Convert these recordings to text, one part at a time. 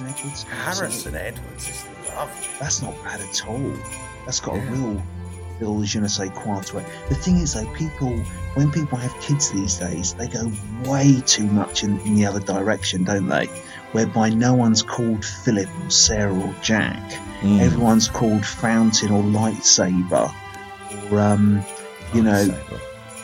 Harrison Edwards. Harrison Edwards is lovely. That's not bad at all. That's got Yeah. a real, real je ne sais quoi to it. The thing is, though, people when people have kids these days, they go way too much in, in the other direction, don't they? Whereby no one's called Philip or Sarah or Jack. Mm. Everyone's called Fountain or Lightsaber, or um, you know.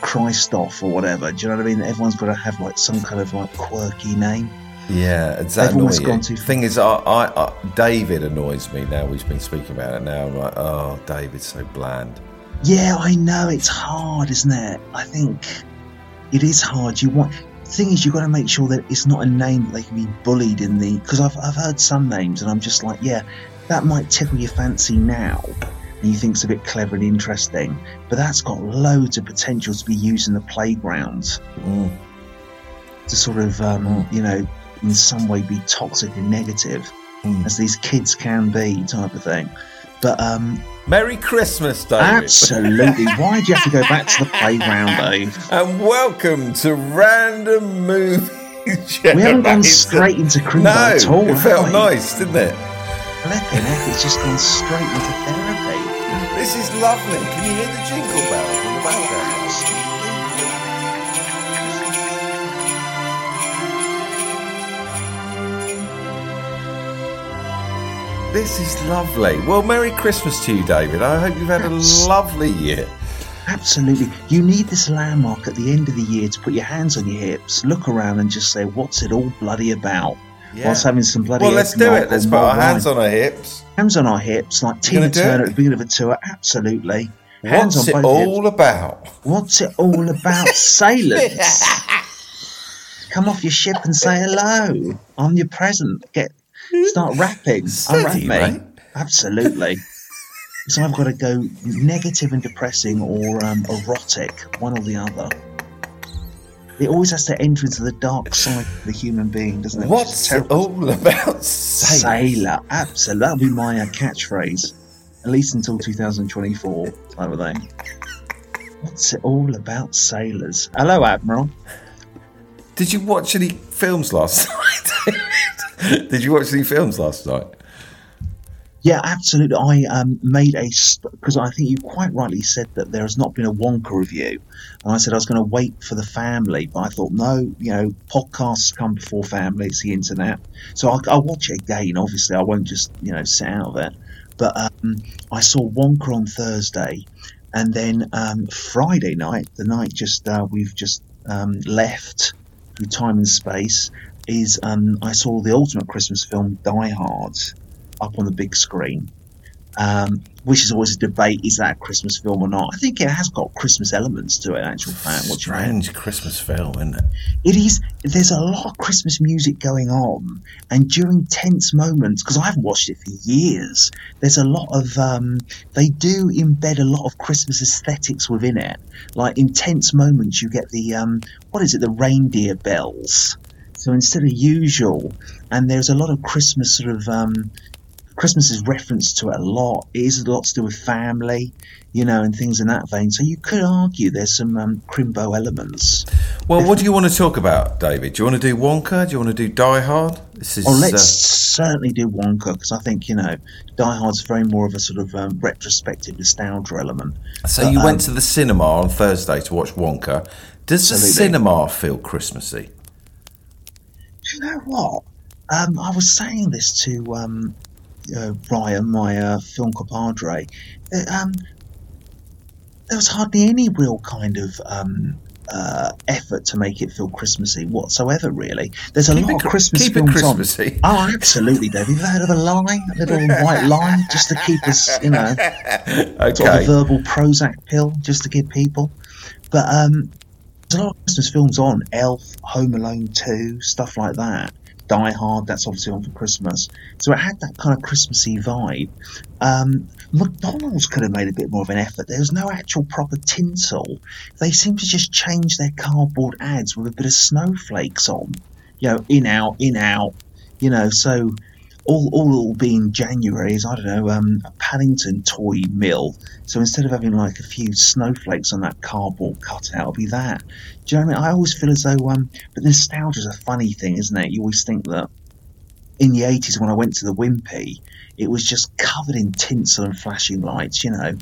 Christoph or whatever. Do you know what I mean? Everyone's got to have like some kind of like quirky name. Yeah, does that Everyone's annoy gone too far. Thing is, I, I, I, David annoys me now. We've been speaking about it now. I'm like, oh, David's so bland. Yeah, I know it's hard, isn't it? I think it is hard. You want thing is, you've got to make sure that it's not a name that they can be bullied in the because I've I've heard some names and I'm just like, yeah, that might tickle your fancy now, and you think it's a bit clever and interesting, but that's got loads of potential to be used in the playground Mm. to sort of um, you know in some way be toxic and negative Mm. as these kids can be type of thing. But um, Merry Christmas, David. absolutely, why do you have to go back to the playground, Dave? And welcome to Random Movie We haven't gone straight into Creed No, at all. it felt we? nice, didn't it? Flipping heck, it's just gone straight into therapy. This is lovely. Can you hear the jingle bells in the background? This is lovely. Well, Merry Christmas to you, David. I hope you've had a lovely year. Absolutely. You need this landmark at the end of the year to put your hands on your hips, look around, and just say, "What's it all bloody about?" Whilst having some bloody. Well, let's do it. Let's put our mulled hands wine. on our hips. hands on our hips, like Tina Turner at the beginning of a tour. Absolutely. Hands What's it all hips. about? What's it all about, sailors? Come off your ship and say hello. I'm your present. Get start rapping. Steady, Unwrap me. mate. Absolutely. so I've got to go negative and depressing or um, erotic, one or the other. It always has to enter into the dark side of the human being, doesn't it? What's it all about? Sailors. Sailor. Absolutely. That'll be my uh, catchphrase. At least until 2024, type of thing. What's it all about, sailors? Hello, Admiral. Did you watch any films last night? Did you watch any films last night? Yeah, absolutely. I um, made a because I think you quite rightly said that there has not been a Wonka review, and I said I was going to wait for the family, but I thought no, you know, podcasts come before family. It's the internet, so I'll, I'll watch it again. Obviously, I won't just you know sit out of it. But um, I saw Wonka on Thursday, and then um, Friday night, the night just uh, we've just um, left through time and space, is um, I saw the ultimate Christmas film, Die Hard up on the big screen. um, which is always a debate: is that a Christmas film or not? I think it has got Christmas elements to it. Actual fact, what do you? Strange Christmas film, isn't it? It is. There's a lot of Christmas music going on, and during tense moments, because I haven't watched it for years, there's a lot of. Um, they do embed a lot of Christmas aesthetics within it. Like in tense moments, you get the um, what is it? The reindeer bells. So instead of usual, and there's a lot of Christmas sort of. Um, Christmas is referenced to it a lot. It is a lot to do with family, you know, and things in that vein. So you could argue there's some um, Crimbo elements. Well, what do you want to talk about, David? Do you want to do Wonka? Do you want to do Die Hard? This is. Well, let's uh, certainly do Wonka because I think you know Die Hard's very more of a sort of um, retrospective nostalgia element. so but, you um, went to the cinema on Thursday to watch Wonka. Does the cinema feel Christmassy? Do you know what? Um, I was saying this to um, uh, Ryan, my uh, film compadre. Uh, um, there was hardly any real kind of um, uh, effort to make it feel Christmassy whatsoever. Really, there's a Keep lot it of Christmas keep it films on. Christmassy. Oh, absolutely, Dave. You've heard of a line, a little white line, just to keep us, you know, sort of a Okay. verbal Prozac pill just to give people. But um, there's a lot of Christmas films on Elf, Home Alone 2, stuff like that. Die Hard, that's obviously on for Christmas. So it had that kind of Christmassy vibe. Um, McDonald's could have made a bit more of an effort. There was no actual proper tinsel. They seem to just change their cardboard ads with a bit of snowflakes on. You know, in out, in out. You know, so all all it'll be in January is I don't know um, a Paddington toy mill. So instead of having like a few snowflakes on that cardboard cutout, it'll be that. Do you know what I mean? I always feel as though um, but nostalgia's a funny thing, isn't it? You always think that in the eighties when I went to the Wimpy, it was just covered in tinsel and flashing lights. You know,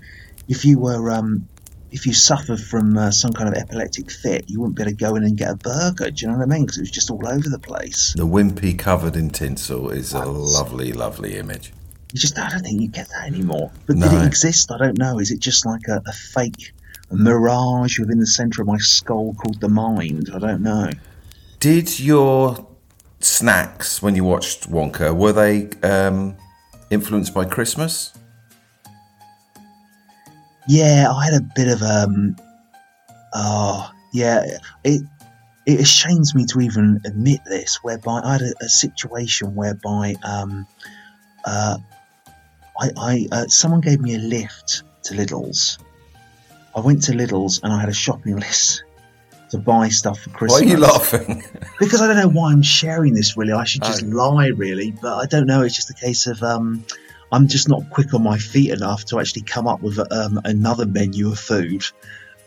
if you were um, if you suffered from uh, some kind of epileptic fit, you wouldn't be able to go in and get a burger. Do you know what I mean? Because it was just all over the place. The wimpy covered in tinsel is a lovely, lovely image. You just I don't think you get that anymore. But No. did it exist? I don't know. Is it just like a, a fake a mirage within the centre of my skull called the mind? I don't know. Did your snacks when you watched Wonka were they um, influenced by Christmas? Yeah, I had a bit of um oh yeah, it it shames me to even admit this, whereby I had a, a situation whereby um uh I, I uh, someone gave me a lift to Lidl's. I went to Lidl's and I had a shopping list to buy stuff for Why Christmas. are you laughing? Because I don't know why I'm sharing this. Really, I should just lie. Really, but I don't know. It's just a case of um, I'm just not quick on my feet enough to actually come up with um, another menu of food.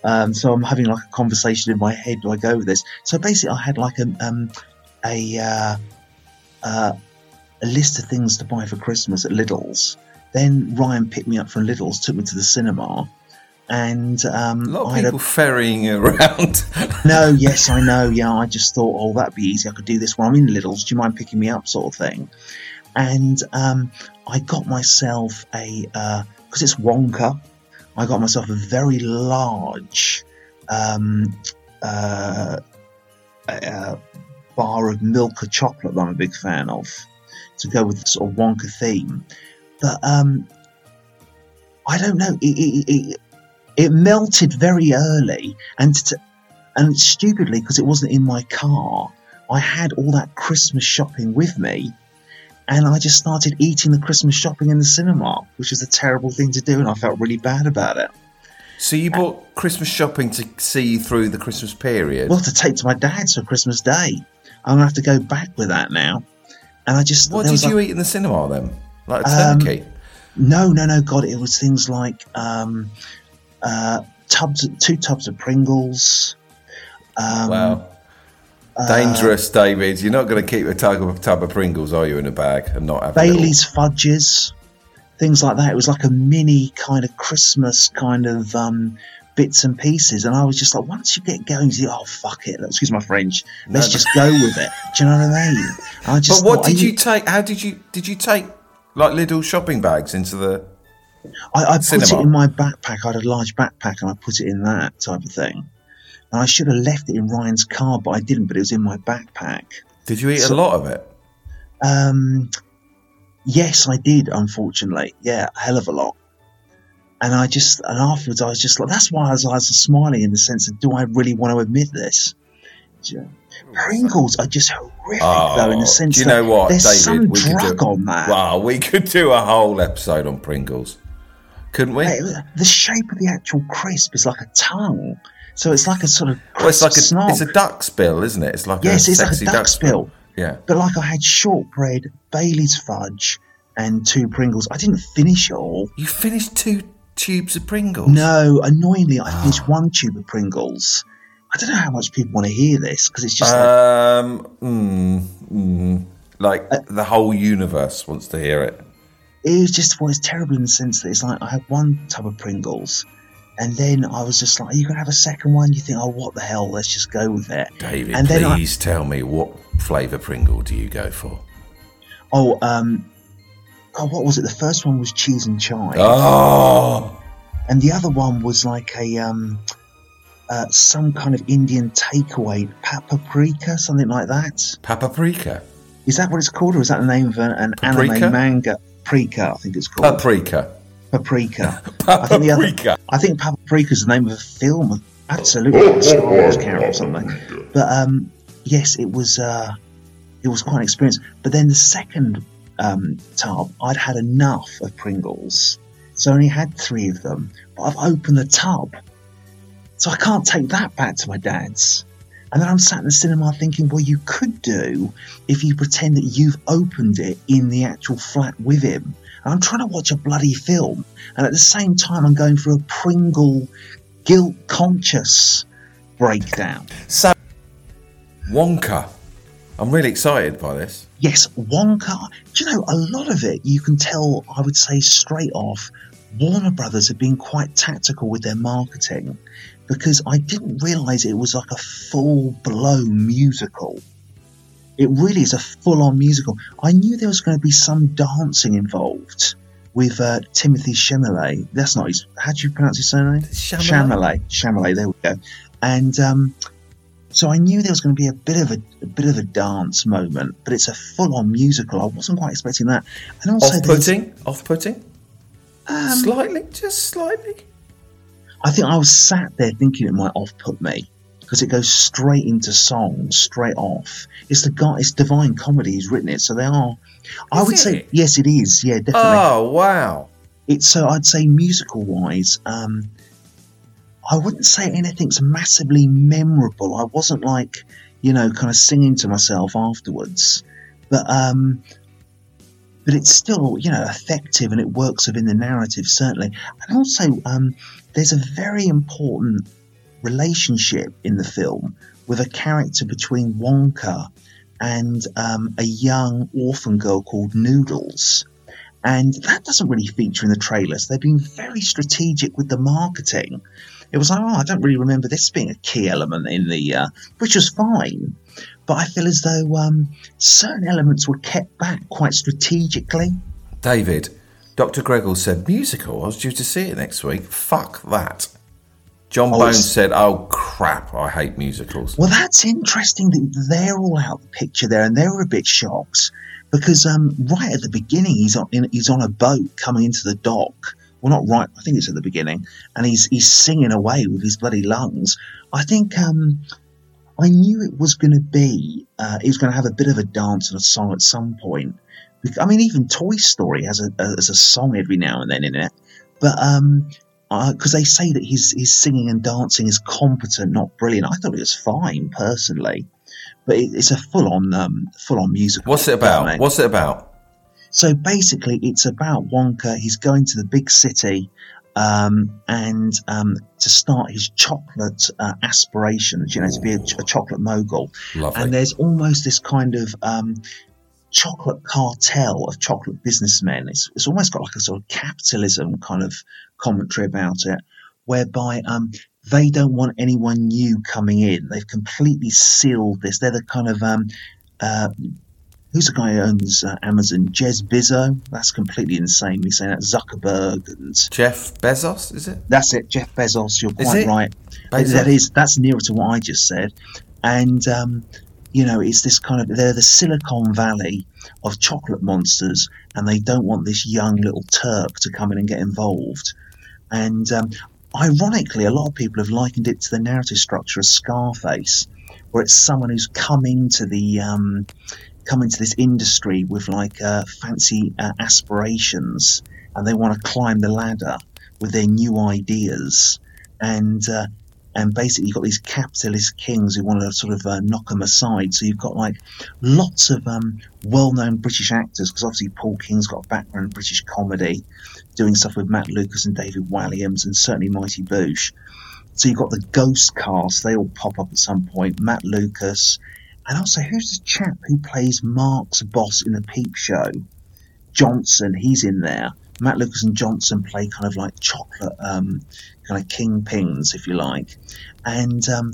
Um, so I'm having like a conversation in my head. Do I go with this? So basically, I had like a um, a uh, uh, a list of things to buy for Christmas at Lidl's. Then Ryan picked me up from Lidl's, took me to the cinema, and um, A lot of I had a people ferrying around. no, yes, I know. Yeah, I just thought, oh, that'd be easy. I could do this when I'm in Lidl's. Do you mind picking me up, sort of thing? And um, I got myself a because it's Wonka. I got myself a very large um, uh, uh, bar of Milka chocolate that I'm a big fan of to go with the sort of Wonka theme. But um, I don't know. It, it, it, it melted very early, and to, and stupidly because it wasn't in my car, I had all that Christmas shopping with me, and I just started eating the Christmas shopping in the cinema, which is a terrible thing to do, and I felt really bad about it. so you bought Christmas shopping to see you through the Christmas period. Well, to take to my dad's for Christmas Day, I'm gonna have to go back with that now. And I just what did was you like- eat in the cinema then? Like a Um, turkey? No, no, no, God, it was things like um, uh, tubs, two tubs of Pringles. Um, wow. Uh, Dangerous, David. You're not going to keep a tub of, tub of Pringles, are you, in a bag and not have Bailey's fudges, things like that. It was like a mini kind of Christmas kind of um, bits and pieces. And I was just like, once you get going, you oh, fuck it. Excuse my French. Let's No, just go with it. Do you know what I mean? I just But what thought, did you need- take? How did you did you take like little shopping bags into the? I, I put it in my backpack. I had a large backpack and I put it in that type of thing. And I should have left it in Ryan's car, but I didn't. But it was in my backpack. Did you eat So- a lot of it? Um, Yes, I did. Unfortunately, yeah, a hell of a lot. And I just, and afterwards, I was just like, that's why I was, I was smiling in the sense of, do I really want to admit this? Pringles are just horrific, though, in the sense Oh, do you know what, there's David? some we could drug do, on that. Wow, we could do a whole episode on Pringles, couldn't we? Hey, The shape of the actual crisp is like a tongue, so it's like a sort of well, it's like a snob. it's a duck's bill, isn't it? It's like Yes, a it's like a duck's bill. Yeah. But like I had shortbread, Bailey's fudge, and two Pringles. I didn't finish it all. You finished two tubes of Pringles. No, annoyingly, I finished Ah. one tube of Pringles. I don't know how much people want to hear this because it's just like, Um. Mm, mm, like Uh, the whole universe wants to hear it. it was just well, it's terrible in the sense that it's like I had one tub of Pringles, and then I was just like, "Are you gonna have a second one?" You think, "Oh, what the hell? Let's just go with it." David, And then I- please tell me what flavour Pringle do you go for? Oh, um, oh, what was it? The first one was cheese and chive, Oh, and the other one was like a um, uh, some kind of Indian takeaway, paprika, something like that. paprika. Is that what it's called, or is that the name of an, an anime manga? Paprika, I think it's called. Paprika. Paprika. I think the other, Paprika. I think Paprika is the name of a film. Absolutely, like a Star Wars character or something. But um, yes, it was. Uh, it was quite an experience. But then the second um, tub, I'd had enough of Pringles, so I only had three of them. But I've opened the tub, so I can't take that back to my dad's. And then I'm sat in the cinema thinking, well, you could do if you pretend that you've opened it in the actual flat with him. And I'm trying to watch a bloody film, and at the same time, I'm going through a Pringle guilt conscious breakdown. So, Wonka. I'm really excited by this. Yes, Wonka. Do you know a lot of it? You can tell. I would say straight off, Warner Brothers have been quite tactical with their marketing because I didn't realise it was like a full blown musical. It really is a full on musical. I knew there was going to be some dancing involved with uh, Timothy Chalamet. That's not his. How do you pronounce his surname? Chalamet? Chalamet. There we go. And um, so I knew there was going to be a bit of a, a bit of a dance moment, but it's a full on musical. I wasn't quite expecting that. And also, Off there's- putting? Off putting? um, slightly? Just slightly? I think I was sat there thinking it might off put me because it goes straight into song, straight off. It's the guy. It's Divine Comedy. He's written it, so they are. I Is would say yes, it is. Yeah, definitely. Oh, wow. it's so I'd say musical wise, um, I wouldn't say anything's massively memorable. I wasn't like, you know, kind of singing to myself afterwards, but um, but it's still, you know, effective and it works within the narrative certainly. And also, um, there's a very important relationship in the film with a character between Wonka and um, a young orphan girl called Noodles. And that doesn't really feature in the trailers. They've been very strategic with the marketing. It was like, oh, I don't really remember this being a key element in the, uh, which was fine. But I feel as though um, certain elements were kept back quite strategically. David, Dr. Gregor said musical. I was due to see it next week. Fuck that. John Oh, Bones said, "Oh crap, I hate musicals." Well, that's interesting that they're all out of the picture there, and they were a bit shocked because um, right at the beginning, he's on in, he's on a boat coming into the dock. Well, not right. I think it's at the beginning, and he's he's singing away with his bloody lungs. I think um, I knew it was going to be. Uh, he was going to have a bit of a dance and a song at some point. I mean, even Toy Story has a, a has a song every now and then in it, but um, because they say that his his singing and dancing is competent, not brilliant. I thought it was fine personally, but it, it's a full on um, full on musical. What's it you know what I about? What's it about? So basically, it's about Wonka. He's going to the big city um, and um, to start his chocolate uh, aspirations. You know, to be a, a chocolate mogul. Lovely. And there's almost this kind of um, chocolate cartel of chocolate businessmen. It's, it's almost got like a sort of capitalism kind of commentary about it, whereby um, they don't want anyone new coming in. They've completely sealed this. They're the kind of um, uh, who's the guy who owns uh, Amazon? Jez Bezos. That's completely insane. He's saying that Zuckerberg and Jeff Bezos, is it? that's it, Jeff Bezos. You're quite it? right. Bezos? That is that's nearer to what I just said. And um, you know, it's this kind of they're the Silicon Valley of chocolate monsters, and they don't want this young little Turk to come in and get involved. And um, ironically, a lot of people have likened it to the narrative structure of Scarface, where it's someone who's come into the um, come into this industry with like uh, fancy uh, aspirations, and they want to climb the ladder with their new ideas, and uh, and basically you've got these capitalist kings who want to sort of uh, knock them aside. So you've got like lots of um, well-known British actors, because obviously Paul King's got a background in British comedy, doing stuff with Matt Lucas and David Walliams, and certainly Mighty Boosh. So you've got the Ghost cast; they all pop up at some point. Matt Lucas, and also who's the chap who plays Mark's boss in the Peep Show? Johnson, he's in there. Matt Lucas and Johnson play kind of like chocolate, um, kind of kingpins, if you like. And, um,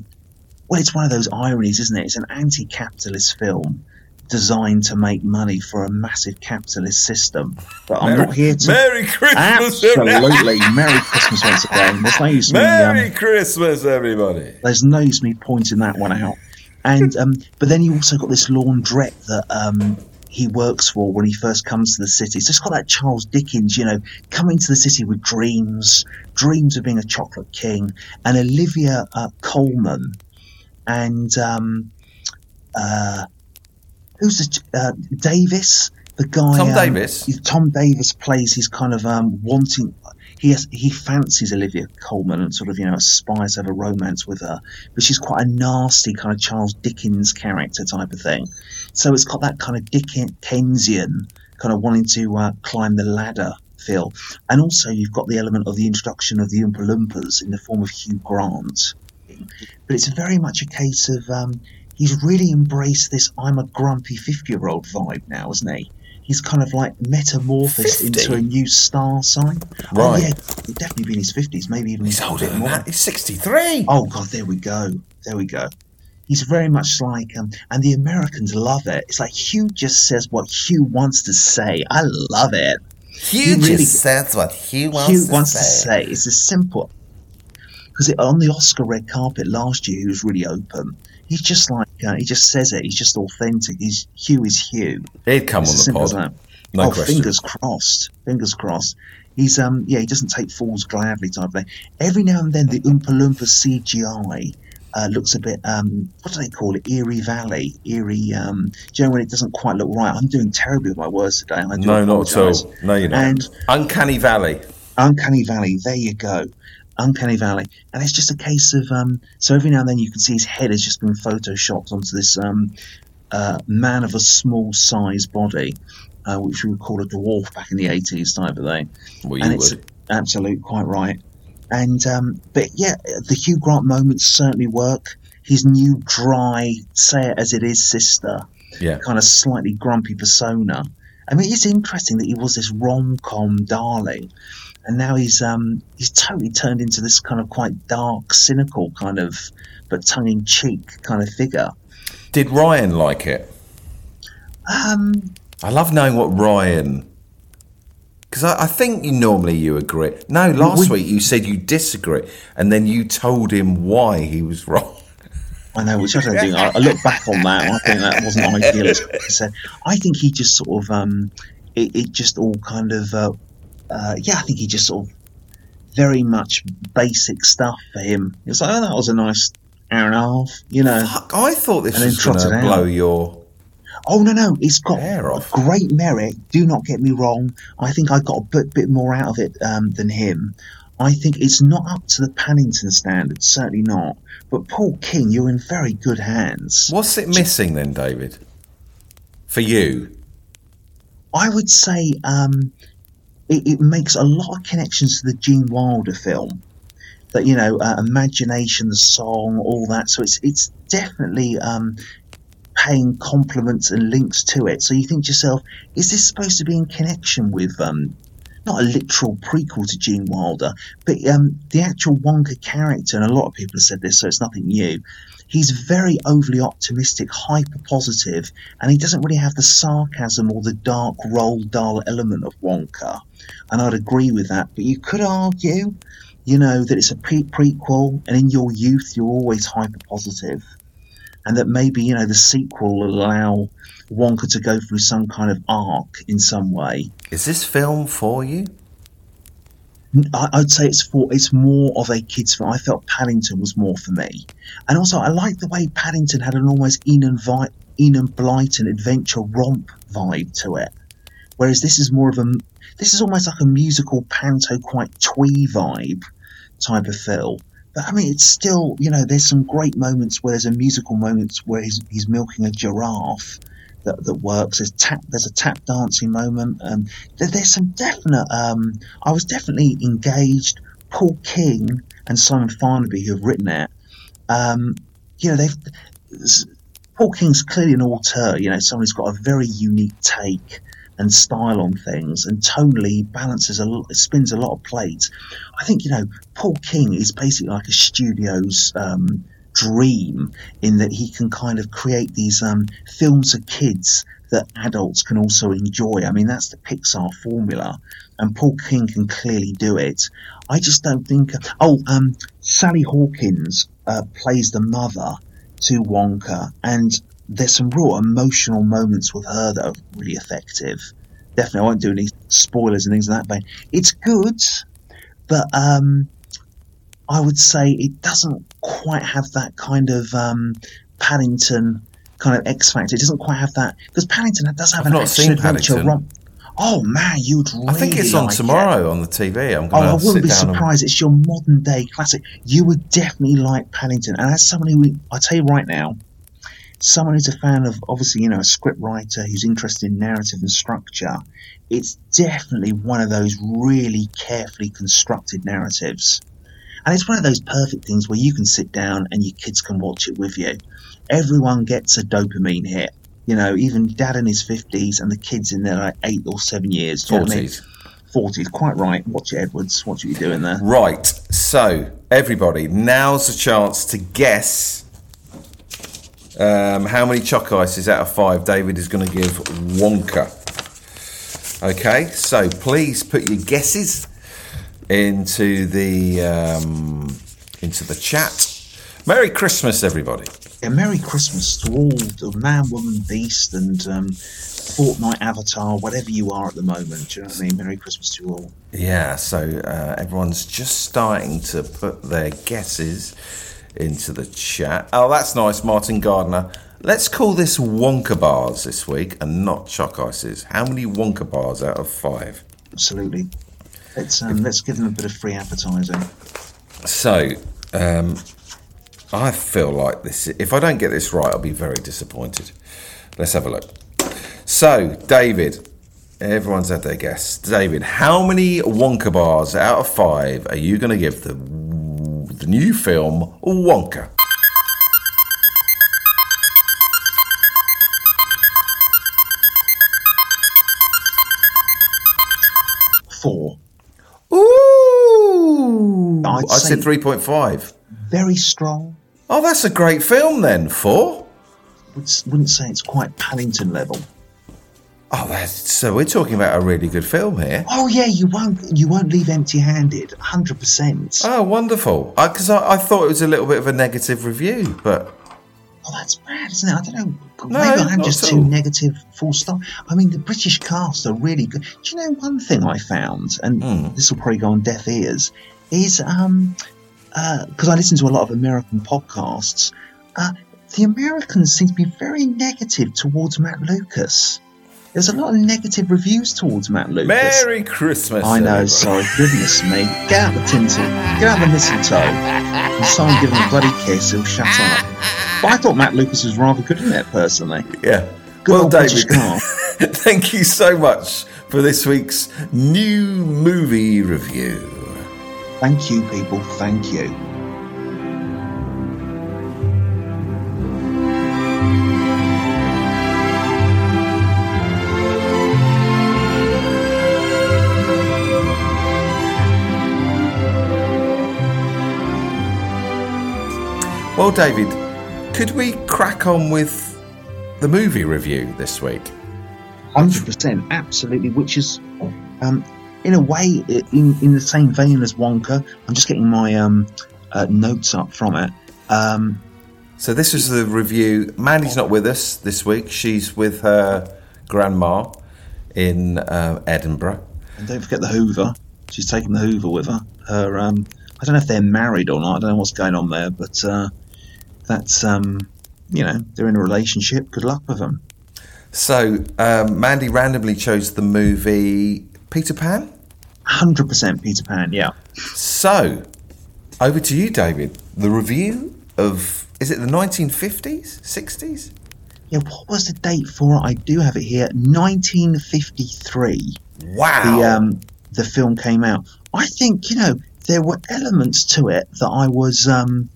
well, it's one of those ironies, isn't it? It's an anti capitalist film designed to make money for a massive capitalist system. But I'm Merry- not here to. Merry Christmas, Absolutely. Merry Christmas once again. There's no use me. Merry Um, Christmas, everybody. there's no use me pointing that one out. And um, but then you also got this laundrette that um, he works for when he first comes to the city. So it's got that Charles Dickens, you know, coming to the city with dreams, dreams of being a chocolate king, and Olivia uh, Colman, and um, uh, who's the uh, Davis, the guy Tom um, Tom Davis? Davis plays his kind of um, wanting. He has, he fancies Olivia Colman and sort of you know aspires to have a romance with her, but she's quite a nasty kind of Charles Dickens character type of thing. So it's got that kind of Dickensian kind of wanting to uh, climb the ladder feel, and also you've got the element of the introduction of the Oompa Loompas in the form of Hugh Grant. But it's very much a case of um, he's really embraced this I'm a grumpy 50 year old vibe now, isn't he? He's kind of like metamorphosed 50? into a new star sign. Oh, Right. yeah, he'd definitely be in his 50s, maybe even He's older than more. that. He's 63. Oh, God, there we go. There we go. He's very much like, um, and the Americans love it. It's like Hugh just says what Hugh wants to say. I love it. Hugh really- just says what he wants, Hugh to, wants say. to say. It's as simple. Because on the Oscar red carpet last year, he was really open. He's just like, uh, he just says it. He's just authentic. He's Hugh is Hugh. He'd come It's on the pod. No oh, question. fingers crossed. Fingers crossed. He's um yeah, he doesn't take fools gladly type of thing. Every now and then the Oompa Loompa CGI uh, looks a bit um what do they call it? Eerie Valley. Eerie um do you know when it doesn't quite look right? I'm doing terribly with my words today. I do No, not at all. No, you're not. And Uncanny Valley. Uncanny Valley, there you go. Uncanny Valley. And it's just a case of um so every now and then you can see his head has just been photoshopped onto this um uh, man of a small size body, uh, which we would call a dwarf back in the 80s type of thing. Well, and you it's would. absolute quite right. And um, but yeah, the Hugh Grant moments certainly work. His new dry, say it as it is, sister, Yeah. kind of slightly grumpy persona. I mean, it's interesting that he was this rom com darling, and now he's um he's totally turned into this kind of quite dark, cynical kind of, but tongue in cheek kind of figure. Did Ryan like it? Um, I love knowing what Ryan. Because I, I think you normally you agree. No, last we- week you said you disagree, and then you told him why he was wrong. I know, which I don't think. I, I look back on that, and I think that wasn't ideal. Said, I think he just sort of, um, it, it just all kind of, uh, uh, yeah, I think he just sort of very much basic stuff for him. It's like, oh, that was a nice hour and a half, you know. Fuck, I thought this And was going to blow your. Oh no, no, it's got great merit. Do not get me wrong. I think I got a bit, bit more out of it um, than him. I think it's not up to the Pannington standard, certainly not. But Paul King, you're in very good hands. What's it missing then, David? For you? I would say um, it, it makes a lot of connections to the Gene Wilder film. That you know, uh, imagination, the song, all that. So it's it's definitely um, paying compliments and links to it. So you think to yourself, is this supposed to be in connection with um, not a literal prequel to Gene Wilder, but um, the actual Wonka character? And a lot of people have said this, so it's nothing new. He's very overly optimistic, hyper positive, and he doesn't really have the sarcasm or the dark Roald Dahl element of Wonka. And I'd agree with that. But you could argue, you know, that it's a pre- prequel, and in your youth, you're always hyper and that maybe you know the sequel will allow Wonka to go through some kind of arc in some way. Is this film for you? I'd say it's for it's more of a kids film. I felt Paddington was more for me, and also I like the way Paddington had an almost Enid, Vi- Enid Blyton adventure romp vibe to it, whereas this is more of a this is almost like a musical panto, quite twee vibe type of film. But I mean, it's still you know there's some great moments where there's a musical moments where he's he's milking a giraffe. That, that works. There's tap. There's a tap dancing moment. Um, there, there's some definite. Um, I was definitely engaged. Paul King and Simon Farnaby, who have written it, um, you know, they've. Paul King's clearly an auteur. You know, someone who's got a very unique take and style on things, and tonally balances a lot, spins a lot of plates. I think you know, Paul King is basically like a studio's. Um, dream in that he can kind of create these um, films for kids that adults can also enjoy. I mean, that's the Pixar formula, and Paul King can clearly do it. I just don't think. Oh, um, Sally Hawkins uh, plays the mother to Wonka, and there's some real emotional moments with her that are really effective. Definitely, I won't do any spoilers and things like that. But it's good, but um, I would say it doesn't quite have that kind of um, Paddington kind of X factor. It doesn't quite have that because Paddington does have I've an action adventure romp. Oh man, you'd really I think it's on like it. tomorrow on the TV. I'm Oh, I wouldn't be surprised. It's your modern day classic. You would definitely like Paddington. And as someone who, I tell you right now, someone who's a fan of, obviously, you know, a script writer who's interested in narrative and structure, it's definitely one of those really carefully constructed narratives. And it's one of those perfect things where you can sit down and your kids can watch it with you. Everyone gets a dopamine hit. You know, even dad in his 50s and the kids in their like eight or seven years. Do you know what I mean? 40s. 40s, quite right. Watch it, Edwards. Watch what you're doing there. Right. So, everybody, now's the chance to guess um, how many choc ices out of five David is going to give Wonka. Okay, so please put your guesses into the um, into the chat. Merry Christmas, everybody. Yeah, Merry Christmas to all the man, woman, beast, and um, Fortnite avatar, whatever you are at the moment. Do you know what I mean? Merry Christmas to you all. Yeah, so uh, everyone's just starting to put their guesses into the chat. Oh, that's nice, Martin Gardner. Let's call this Wonka bars this week and not choc ices. How many Wonka bars out of five? Absolutely. Let's um, let's give them a bit of free advertising. So, um, I feel like this. If I don't get this right, I'll be very disappointed. Let's have a look. So, David, everyone's had their guess. David, how many Wonka bars out of five are you going to give the the new film Wonka? I'd I said say- three point five. Very strong. Oh, that's a great film then. Four. Would, wouldn't say it's quite Paddington level. Oh, that's so. We're talking about a really good film here. Oh yeah, you won't you won't leave empty-handed. Hundred percent. Oh, wonderful. Because I, I thought it was a little bit of a negative review, but Oh, that's bad, isn't it? I don't know. No, Maybe I'm just too all. negative. Full stop. I mean, the British cast are really good. Do you know one thing I found, and Hmm. this will probably go on deaf ears, is um, because I listen to a lot of American podcasts. Uh, the Americans seem to be very negative towards Matt Lucas. There's a lot of negative reviews towards Matt Lucas. Merry Christmas. I know, everybody. sorry, goodness me. Get out the tinsel, get out the mistletoe, and someone give him a bloody kiss, he'll shut up. But I thought Matt Lucas was rather good in it, personally. Yeah. Good well, David, thank you so much for this week's new movie review. Thank you, people, thank you. Well, David, could we crack on with the movie review this week? Hundred percent, absolutely. Which is, um, in a way, in in the same vein as Wonka. I'm just getting my um, uh, notes up from it. Um, So this is the review. Mandy's not with us this week. She's with her grandma in uh, Edinburgh. And don't forget the Hoover. She's taking the Hoover with her. Her, um, I don't know if they're married or not. I don't know what's going on there, but uh, that's, um, you know, they're in a relationship. Good luck with them. So um, Mandy randomly chose the movie Peter Pan. Hundred percent Peter Pan. Yeah. So over to you, David. The review of is it the 1950s, 60s? Yeah. What was the date for it? I do have it here. 1953. Wow. The um, the film came out. I think you know there were elements to it that I was um,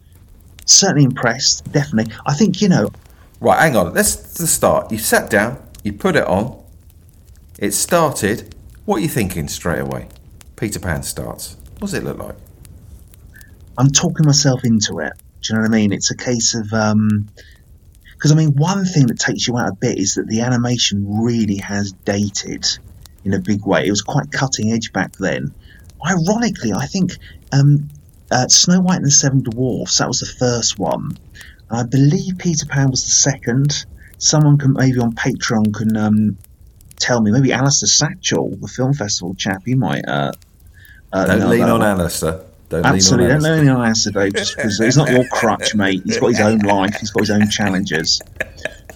certainly impressed. Definitely. I think you know Right, hang on. Let's the start. You sat down, you put it on, it started. What are you thinking straight away? Peter Pan starts. What does it look like? I'm talking myself into it. Do you know what I mean? It's a case of because I mean one thing that takes you out a bit is that the animation really has dated in a big way. It was quite cutting edge back then. Ironically, I think um, uh, Snow White and the Seven Dwarfs that was the first one. I believe Peter Pan was the second. Someone can maybe on Patreon can um, tell me. Maybe Alistair Satchel, the film festival chap, he might. Uh, uh, Don't know lean on one. Alistair. Don't Absolutely, lean don't on lean Alistair. on Alistair Dave just because he's not your crutch, mate. He's got his own life. He's got his own challenges.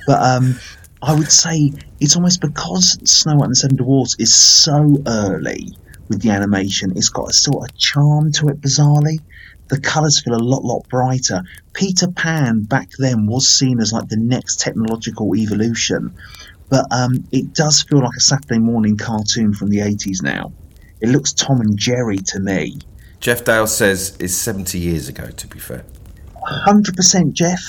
But um, I would say it's almost because Snow White and the Seven Dwarfs is so early with the animation. It's got a sort of charm to it, bizarrely. The colours feel a lot, lot brighter. Peter Pan back then was seen as like the next technological evolution, but um, it does feel like a Saturday morning cartoon from the 80s now. It looks Tom and Jerry to me. Jeff Dale says it's 70 years ago, to be fair. hundred percent, Jeff.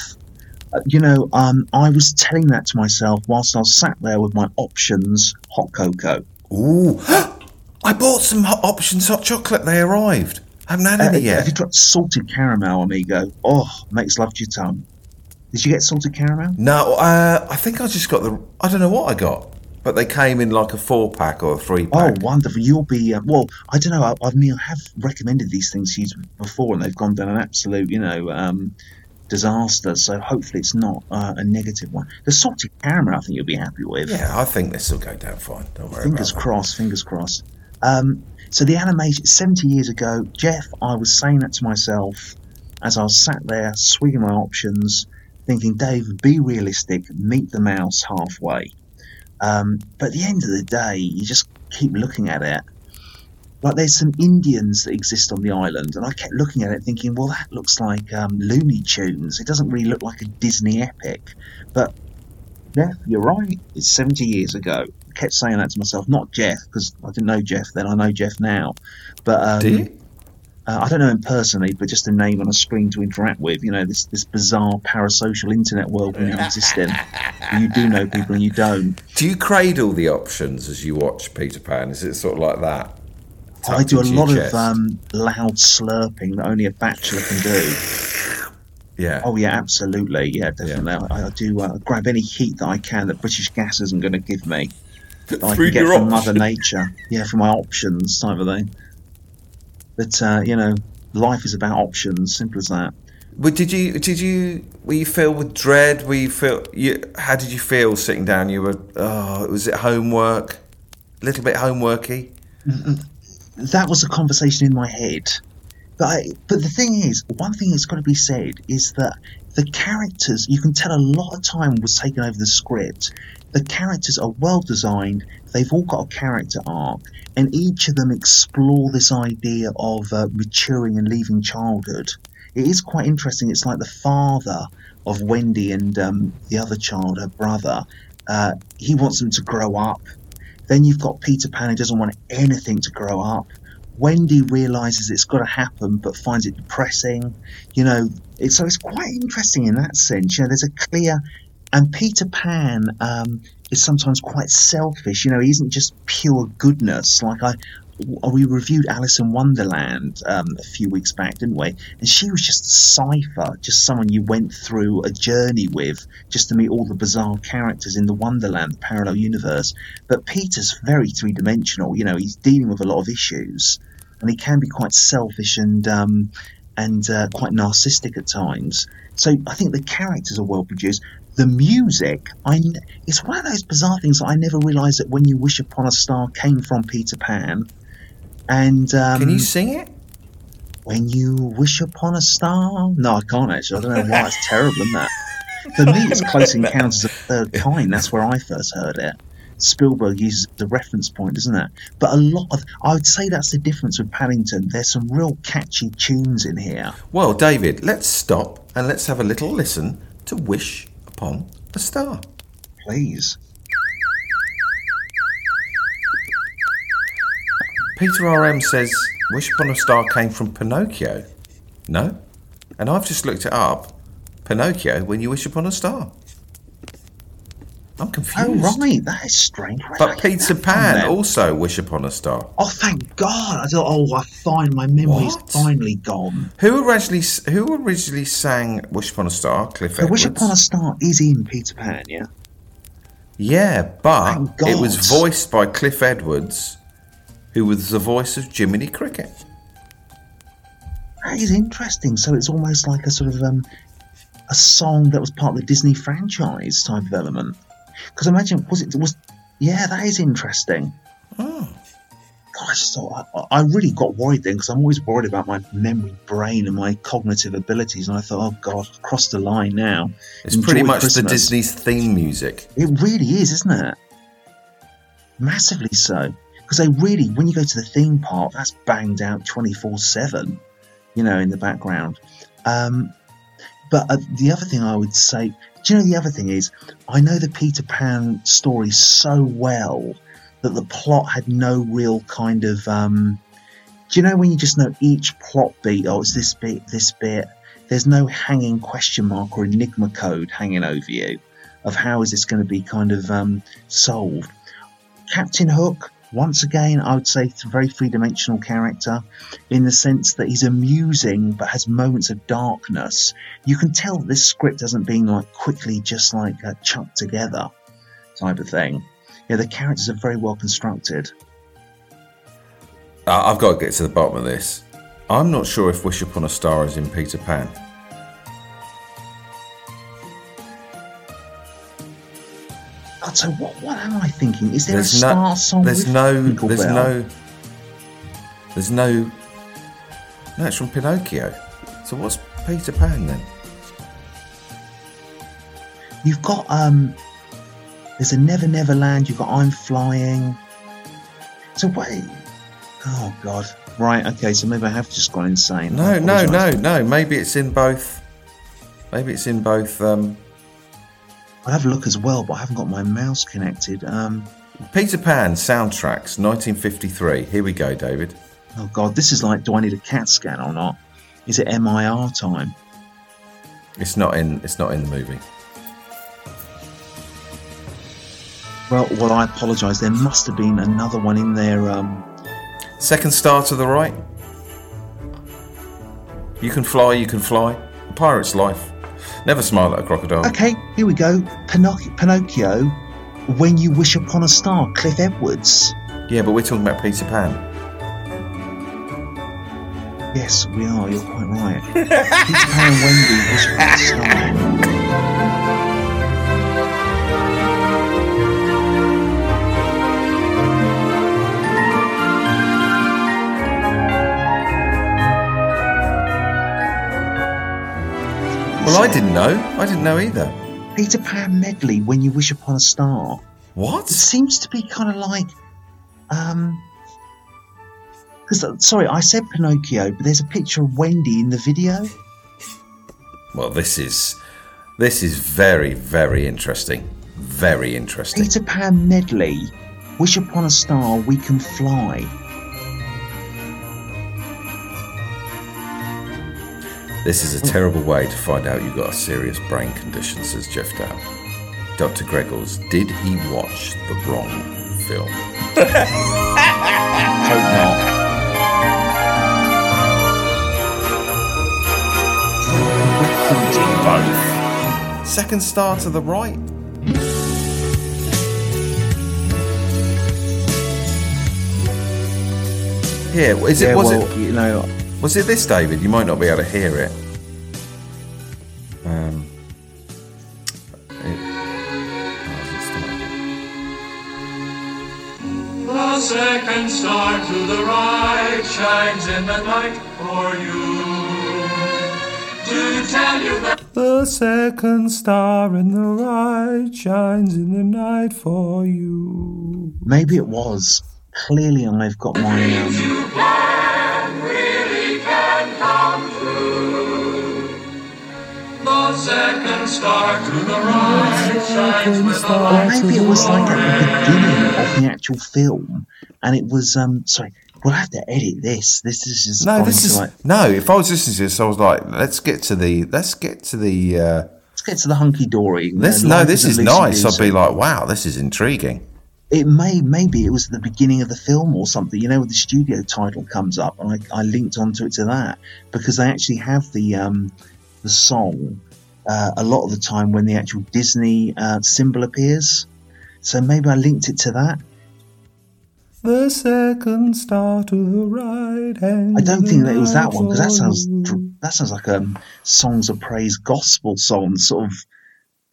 Uh, you know, um, I was telling that to myself whilst I was sat there with my options hot cocoa. Ooh. I bought some hot options hot chocolate. They arrived. I haven't had Uh, any Have you tried salted caramel, amigo? Oh, makes love to your tongue. Did you get salted caramel? No, uh, I think I just got the. I don't know what I got, but they came in like a four pack or a three pack. Oh, wonderful! You'll be uh, well. I don't know. I, I mean, I have recommended these things to you before, and they've gone down an absolute, you know, um, disaster. So hopefully, it's not uh, a negative one. The salted caramel, I think you'll be happy with. yeah, I think this will go down fine. Don't worry Fingers crossed, fingers crossed. Um, so the animation, 70 years ago, Jeff, I was saying that to myself as I was sat there swinging my options, thinking, Dave, be realistic, meet the mouse halfway. Um, but at the end of the day, you just keep looking at it. Like there's some Indians that exist on the island, and I kept looking at it thinking, well, that looks like um, Looney Tunes. It doesn't really look like a Disney epic. But Jeff, you're right. It's 70 years ago. I kept saying that to myself. Not Jeff, because I didn't know Jeff then. I know Jeff now. But um. Uh, I don't know him personally, but just a name on a screen to interact with. You know, this this bizarre parasocial internet world we now exist in. you do know people and you don't. Do you cradle the options as you watch Peter Pan? Is it sort of like that? I do a lot of um, loud slurping that only a bachelor can do. Yeah. Oh yeah, absolutely, yeah, definitely. I, I do uh, grab any heat that I can that British Gas isn't going to give me. That I can get from Mother. Nature, yeah, from my options type of thing. But uh, you know, life is about options. Simple as that. Well, did you did you were you filled with dread? Were you feel you? How did you feel sitting down? You were oh, was it homework? A little bit homeworky. that was a conversation in my head. But, I, but the thing is, one thing that's got to be said is that the characters, you can tell a lot of time was taken over the script. The characters are well designed, they've all got a character arc, and each of them explore this idea of uh, maturing and leaving childhood. It is quite interesting. It's like the father of Wendy and um, the other child, her brother. Uh, he wants them to grow up. Then you've got Peter Pan who doesn't want anything to grow up. Wendy realizes it's got to happen, but finds it depressing. You know, it's, so it's quite interesting in that sense. You know, there's a clear, and Peter Pan um, is sometimes quite selfish. You know, he isn't just pure goodness. Like I, we reviewed Alice in Wonderland um, a few weeks back, didn't we? And she was just a cipher, just someone you went through a journey with, just to meet all the bizarre characters in the Wonderland parallel universe. But Peter's very three dimensional. You know, he's dealing with a lot of issues, and he can be quite selfish and um, and uh, quite narcissistic at times. So I think the characters are well produced. The music, I it's one of those bizarre things that I never realised that when you wish upon a star came from Peter Pan. And um, Can you sing it? when you wish upon a star. No, I can't actually. I don't know why. It's terrible, isn't that? For me, it's Close Encounters of the Third Kind. That's where I first heard it. Spielberg uses the reference point, isn't it? But a lot of, I would say that's the difference with Paddington. There's some real catchy tunes in here. Well, David, let's stop and let's have a little listen to Wish Upon a Star. Please. Peter RM says Wish Upon a Star came from Pinocchio. No? And I've just looked it up. Pinocchio, when you wish upon a star. I'm confused. Oh, right. That is strange. Where But Peter Pan also wish upon a star. Oh, thank God. I thought, oh, I find my memory's What? finally gone. Who originally who originally sang Wish Upon a Star? Cliff. Wish Upon a Star is in Peter Pan, yeah? Yeah, but it was voiced by Cliff Edwards, who was the voice of Jiminy Cricket. That is interesting. So it's almost like a sort of um, a song that was part of the Disney franchise type of element. Because imagine, was it was? Yeah, that is interesting. Oh. God, I just thought I, I really got worried then because I'm always worried about my memory brain and my cognitive abilities, and I thought, oh God, I've crossed the line now. It's Enjoy pretty much the Christmas. Disney's theme music. It really is, isn't it? Massively so. Because they really, when you go to the theme park, that's banged out 24 7, you know, in the background. Um, but uh, the other thing I would say, do you know the other thing is, I know the Peter Pan story so well that the plot had no real kind of. Um, do you know when you just know each plot beat? Oh, it's this bit, this bit. There's no hanging question mark or enigma code hanging over you of how is this going to be kind of um, solved. Captain Hook, once again, I would say a very three dimensional character in the sense that he's amusing but has moments of darkness. You can tell this script hasn't been like quickly just like uh, chucked together type of thing. Yeah, the characters are very well constructed. Uh, I've got to get to the bottom of this. I'm not sure if Wish Upon a Star is in Peter Pan. God, so what, what am I thinking? Is there There's a star no, song? there's with no, there's Bell? no, there's no. No, it's from Pinocchio. So what's Peter Pan then? You've got um. There's a Never Never Land. You've got I'm Flying. So wait. Oh God. Right. Okay. So maybe I have just gone insane. No, no, no, no. Maybe it's in both. Maybe it's in both. Um, I'll have a look as well, but I haven't got my mouse connected. Um. Peter Pan soundtracks, 1953. Here we go, David. Oh God. This is like. Do I need a CAT scan or not? Is it MIR time? It's not in. It's not in the movie. Well, well, I apologise. There must have been another one in there. Um. Second star to the right. You can fly. You can fly. A pirate's life. Never smile at a crocodile. Okay. Here we go. Pinoc- Pinocchio. When you wish upon a star. Cliff Edwards. Yeah, but we're talking about Peter Pan. Yes, we are. You're quite right. Peter Pan and Wendy wish upon a star. Well, I didn't know. I didn't know either. Peter Pan medley. When you wish upon a star. What? It seems to be kind of like, um, because sorry, I said Pinocchio, but there's a picture of Wendy in the video. Well, this is this is very very interesting. Very interesting. Peter Pan medley. Wish upon a star, we can fly. This is a terrible way to find out you've got a serious brain condition, says Jeff Dow. Dr. Greggles, did he watch the wrong film? Hope not. Both. Second star to the right. Here, is it? Yeah, was well, it? you know, Was it this, David? You might not be able to hear it. Um, it oh, it? The second star to the right shines in the night for you. To tell you that The second star in the right shines in the night for you. Maybe it was. Clearly, I've got my. Um, star to the right shines with the or maybe it was like at the beginning of the actual film, and it was. Um, sorry, we'll have to edit this. This is just No, this is like, no. If I was listening to this, I was like, let's get to the let's get to the. Uh, let's get to the hunky dory. this no, this is nice. I'd be like, wow, this is intriguing. it may maybe it was the beginning of the film or something. You know, the studio title comes up, and I, I linked onto it to that because they actually have the um, the song uh, a lot of the time when the actual Disney uh, symbol appears. So maybe I linked it to that. The second star to the right hand. I don't think that it was that one because that sounds that sounds like a um, songs of praise gospel song. Sort of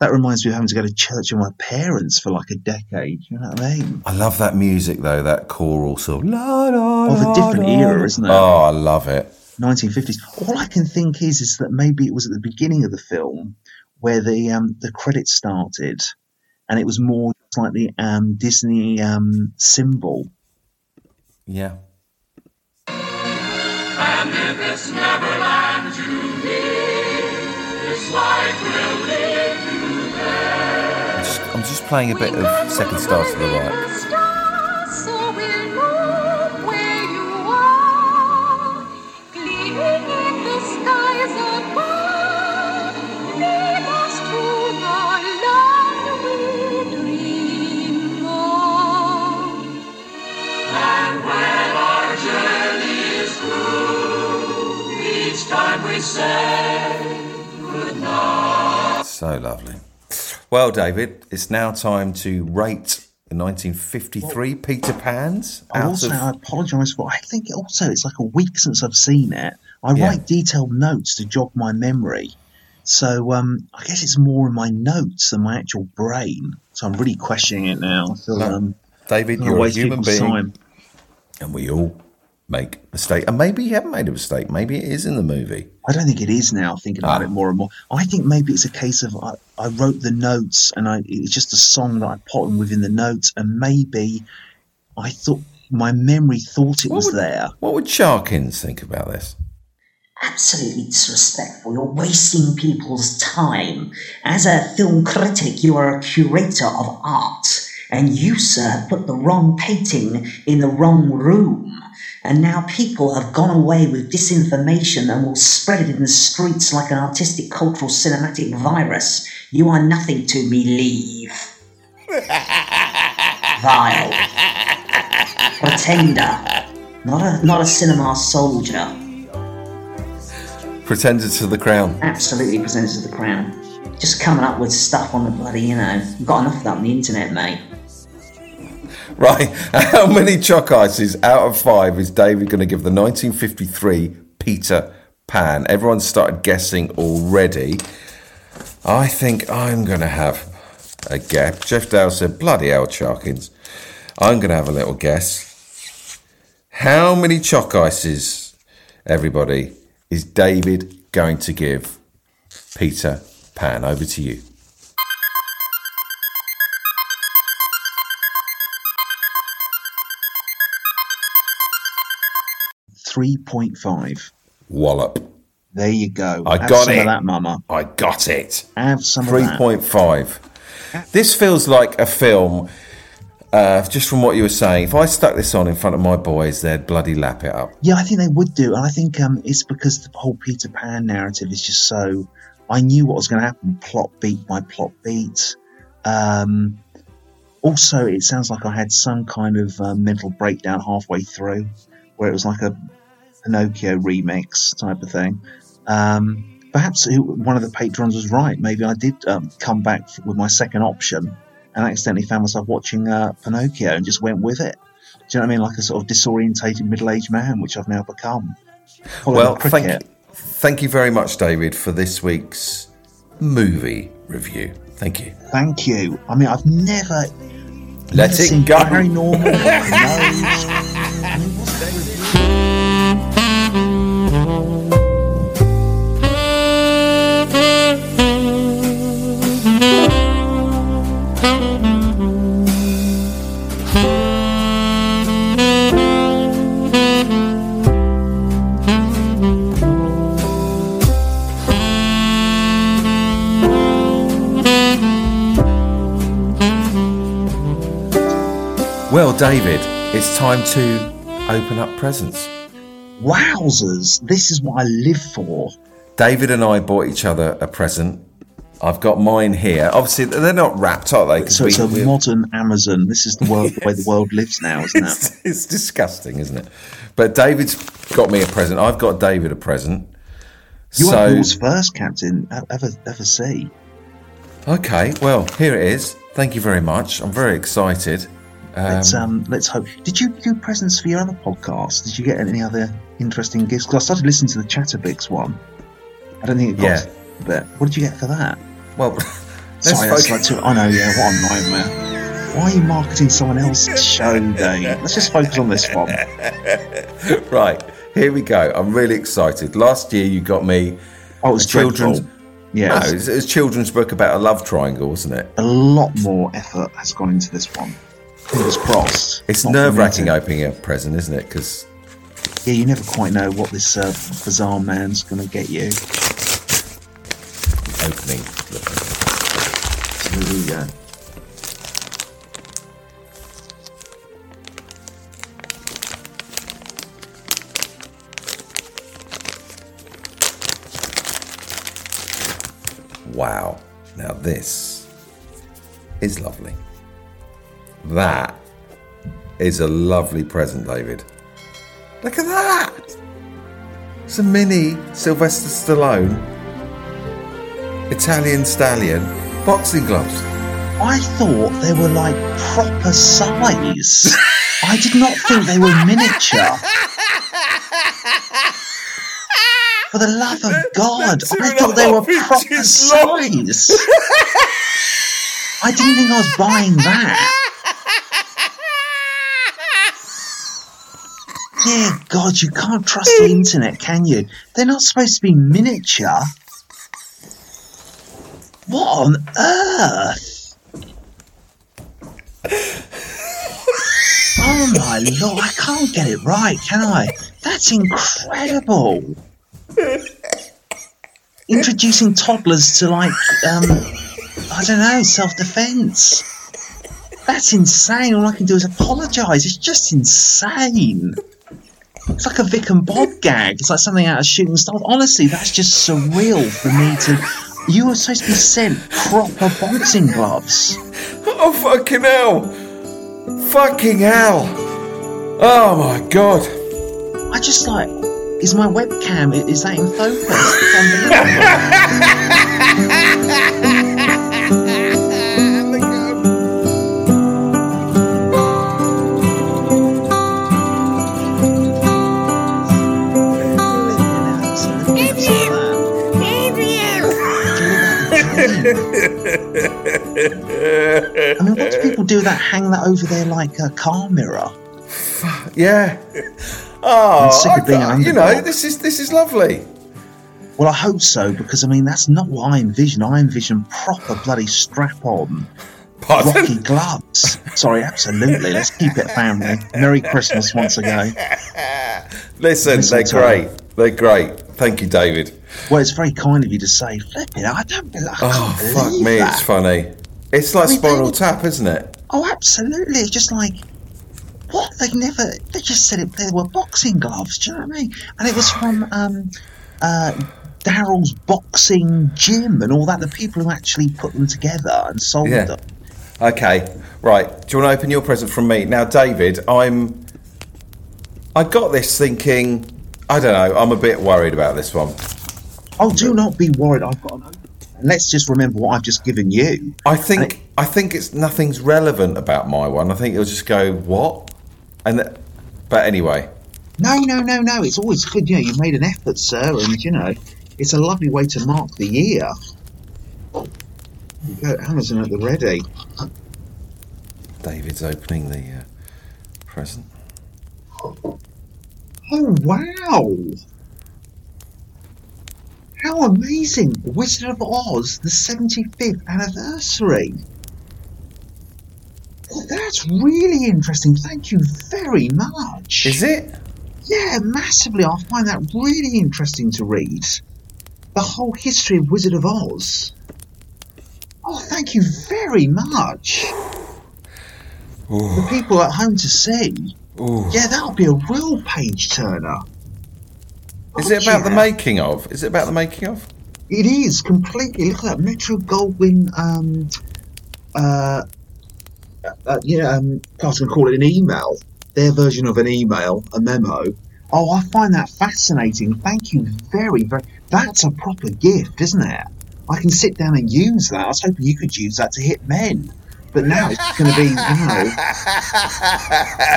that reminds me of having to go to church with my parents for like a decade. You know what I mean? I love that music though. That choral sort of. La, la, Of a la, different era, isn't it? Oh, I love it. 1950s. All I can think is is that maybe it was at the beginning of the film where the um, the credits started, and it was more like the um, Disney um, symbol. Yeah. And if it's Neverland you need, this life will lead you there. I'm just, I'm just playing a bit of second star to the right. So lovely. Well, David, it's now time to rate the 1953 Peter Pan's I also of. I apologise for. I think also it's like a week since I've seen it. I Yeah. write detailed notes to jog my memory, so um, I guess it's more in my notes than my actual brain. So I'm really questioning it now. No. um, David, you're a human being, time. and we all make a mistake. And maybe you haven't made a mistake. Maybe it is in the movie. I don't think it is now. Thinking about Ah. it more and more, I think maybe it's a case of I, I wrote the notes and I it's just a song that I put in within the notes, and maybe I thought my memory thought it What was would- there. What would Sharkins think about this? absolutely disrespectful. You're wasting people's time. As a film critic, you are a curator of art, and you, sir, have put the wrong painting in the wrong room. And now people have gone away with disinformation and will spread it in the streets like an artistic, cultural, cinematic virus. You are nothing to me, leave. Vile. Pretender. Not a, not a cinema soldier. Pretender to the crown. absolutely pretender to the crown. Just coming up with stuff on the bloody, you know, got enough of that on the internet, mate. Right. How many chalk ices out of five is David going to give the 1953 Peter Pan? Everyone's started guessing already. I think I'm going to have a guess. Jeff Dale said, bloody hell, Sharkins. I'm going to have a little guess. How many chalk ices, everybody, is David going to give Peter Pan? Over to you. Three point five. Wallop. There you go. I Have got some it. of that, Mama. I got it. Have some of that. point five. This feels like a film. Uh, just from what you were saying, if I stuck this on in front of my boys, they'd bloody lap it up. Yeah, I think they would do, and I think um, it's because the whole Peter Pan narrative is just so. I knew what was going to happen, plot beat by plot beat. Um, also, it sounds like I had some kind of uh, mental breakdown halfway through, where it was like a Pinocchio remix type of thing. Um, perhaps one of the patrons was right. Maybe I did um, come back with my second option and accidentally found myself watching uh, Pinocchio and just went with it. Do you know what I mean? Like a sort of disorientated middle aged man, which I've now become. Well, thank cricket. thank you very much, David, for this week's movie review. Thank you. Thank you. I mean, I've never Let never it go. Paranormal. David, it's time to open up presents. Wowzers! This is what I live for. David and I bought each other a present. I've got mine here. Obviously, they're not wrapped, are they? So it's we- a we- modern Amazon. This is the world, the way the world lives now, isn't it? it's, it's disgusting, isn't it? But David's got me a present. I've got David a present. You so, are yours first, Captain. Ever, ever see? okay, well, here it is. Thank you very much. I'm very excited. Let's um, let's hope. Did you do presents for your other podcast? Did you get any other interesting gifts? Because I started listening to the Chatterbix one. I don't think it got Yeah. What did you get for that? Well, let's Sorry, that's focus- like too, I know. Yeah, what a nightmare. Why are you marketing someone else's show, Dave? Let's just focus on this one. right, here we go. I'm really excited. Last year, you got me Oh, it was children's. Yeah, No, it was- it was, a children's book about a love triangle, wasn't it? a lot more effort has gone into this one. Fingers crossed. It's nerve wracking opening a present, isn't it? Because Yeah, you never quite know what this uh, bizarre man's going to get you. opening. Here we go. Wow. Now this is lovely. That is a lovely present, David. Look at that. It's a mini Sylvester Stallone Italian stallion boxing gloves. I thought they were like proper size. I did not think they were miniature. For the love of God, I thought they were proper size. I didn't think I was buying that. Dear God, you can't trust the internet, can you? They're not supposed to be miniature. What on earth? Oh my lord, I can't get it right, can I? That's incredible. Introducing toddlers to like, um, I don't know, self defense. That's insane. All I can do is apologise. It's just insane. It's like a Vic and Bob gag. It's like something out of Shooting Stars. Honestly, that's just surreal for me to. You were supposed to be sent proper boxing gloves. Oh fucking hell! Fucking hell! Oh my god! I just like. Is my webcam, is that in focus? I mean, what do people do with that? Hang that over there like a car mirror? Yeah. Oh, I'm sick of being thought- you know, this is this is lovely. Well, I hope so, because I mean, that's not what I envision. I envision proper bloody strap on, rocky gloves. Sorry, absolutely. Let's keep it family. Merry Christmas once again. Listen, Listen they're great. They're great. Thank you, David. Well, it's very kind of you to say, flip it. I don't believe I Oh, fuck me, that. it's funny. It's like I mean, Spinal they- Tap, isn't it? Oh, absolutely. It's just like, what? They never, they just said it, they were boxing gloves. Do you know what I mean? And it was from um, uh, Daryl's boxing gym and all that. The people who actually put them together and sold Yeah. them. Okay, right. Do you want to open your present from me now, David? I'm. I got this thinking. I don't know. I'm a bit worried about this one. Oh, do not be worried. I've got an open. Let's just remember what I've just given you. I think it- I think it's nothing's relevant about my one. I think it'll just go what, and th- but anyway, No, no, no, no. It's always good. You know, you made an effort, sir, and you know, it's a lovely way to mark the year. You go, Amazon at the ready. David's opening the uh, present. Oh wow! How amazing! Wizard of Oz, the 75th anniversary. Well, that's really interesting. Thank you very much. Is it? Yeah, massively. I find that really interesting to read. The whole history of Wizard of Oz. Oh, thank you very much. The people at home to see. Ooh. Yeah, that'll be a real page turner. Is it about the making of? Is it about the making of? It is completely. Look at that Metro Goldwyn. Um, uh, uh, yeah, um, I was going to call it an email. Their version of an email, a memo. Oh, I find that fascinating. Thank you very, very. That's a proper gift, isn't it? I can sit down and use that. I was hoping you could use that to hit men, but now it's going to be, you know,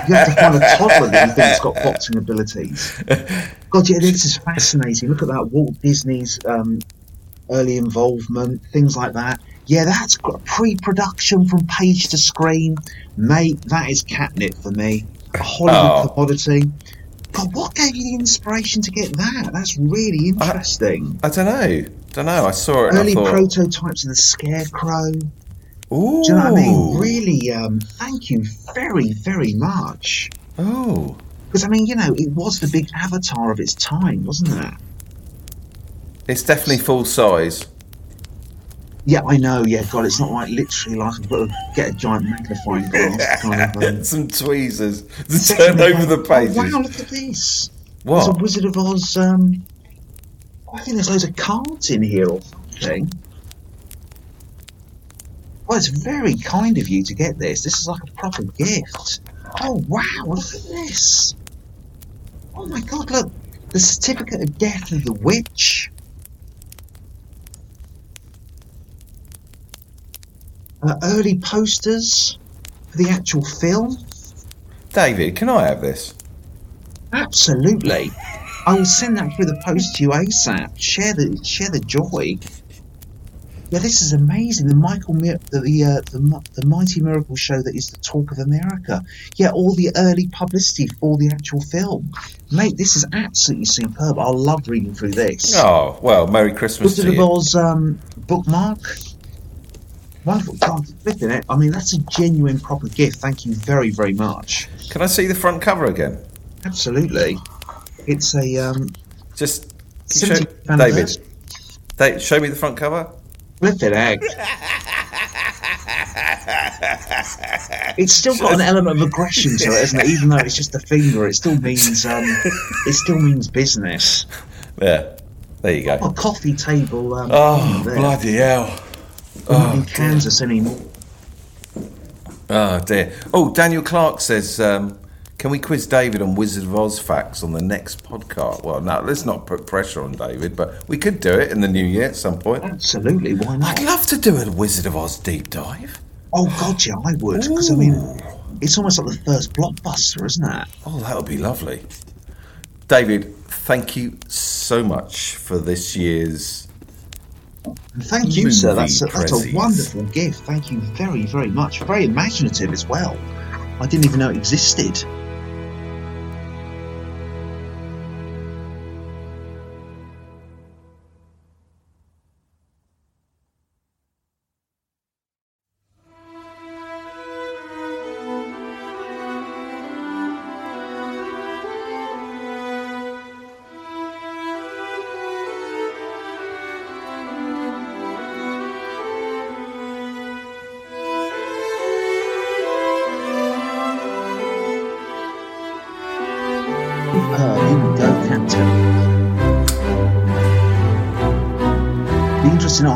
you have to find a toddler that you think's got boxing abilities. God, yeah, this is fascinating. Look at that Walt Disney's um, early involvement, things like that. Yeah, that's got pre-production from page to screen, mate. That is catnip for me. A Hollywood Oh. commodity. God, what gave you the inspiration to get that? That's really interesting. I don't know. Don't know. I saw it and Early I thought, prototypes of the Scarecrow. Ooh, Do you know what I mean? Really, um, thank you very, very much. Oh, Because I mean, you know, it was the big avatar of its time, wasn't it? it's definitely full size. Yeah, I know. Yeah, God, it's not like literally like I've got to get a giant magnifying glass. Kind of, um, Some tweezers to turn over the pages. Oh, wow, look at this. There's a Wizard of Oz. Um, I think there's loads of cards in here or something. Well, it's very kind of you to get this. This is like a proper gift. Oh wow, look at this. Oh my god, look. The certificate of death of the witch. Uh, early posters for the actual film. David, can I have this? Absolutely. I will send that through the post to you ASAP. Share the share the joy. Yeah, this is amazing. The Michael Mir- the the, uh, the the Mighty Miracle Show that is the talk of America. Yeah, all the early publicity for the actual film, mate. This is absolutely superb. I love reading through this. Oh, well, Merry Christmas Wizard to of you. Oz um, bookmark. Wonderful. God, flipping it. I mean, that's a genuine proper gift. Thank you very very much. Can I see the front cover again? Absolutely. It's a um, Just show, 70th David. Dave, show me the front cover. Flipping egg. It's still got an element of aggression to it, isn't it? Even though it's just a finger, it still means um, it still means business. There, there you go. A coffee table. Um, Oh bloody hell! We're in Kansas anymore. Oh dear. Oh, Daniel Clark says, um, "Can we quiz David on Wizard of Oz facts on the next podcast?" Well, no, let's not put pressure on David, but we could do it in the new year at some point. Absolutely, why not? I'd love to do a Wizard of Oz deep dive. Oh God, yeah, I would. Because I mean, it's almost like the first blockbuster, isn't it? Oh, that would be lovely. David, thank you so much for this year's. Thank you, sir. That's a, that's a wonderful gift. Thank you very, very much. Very imaginative as well. I didn't even know it existed.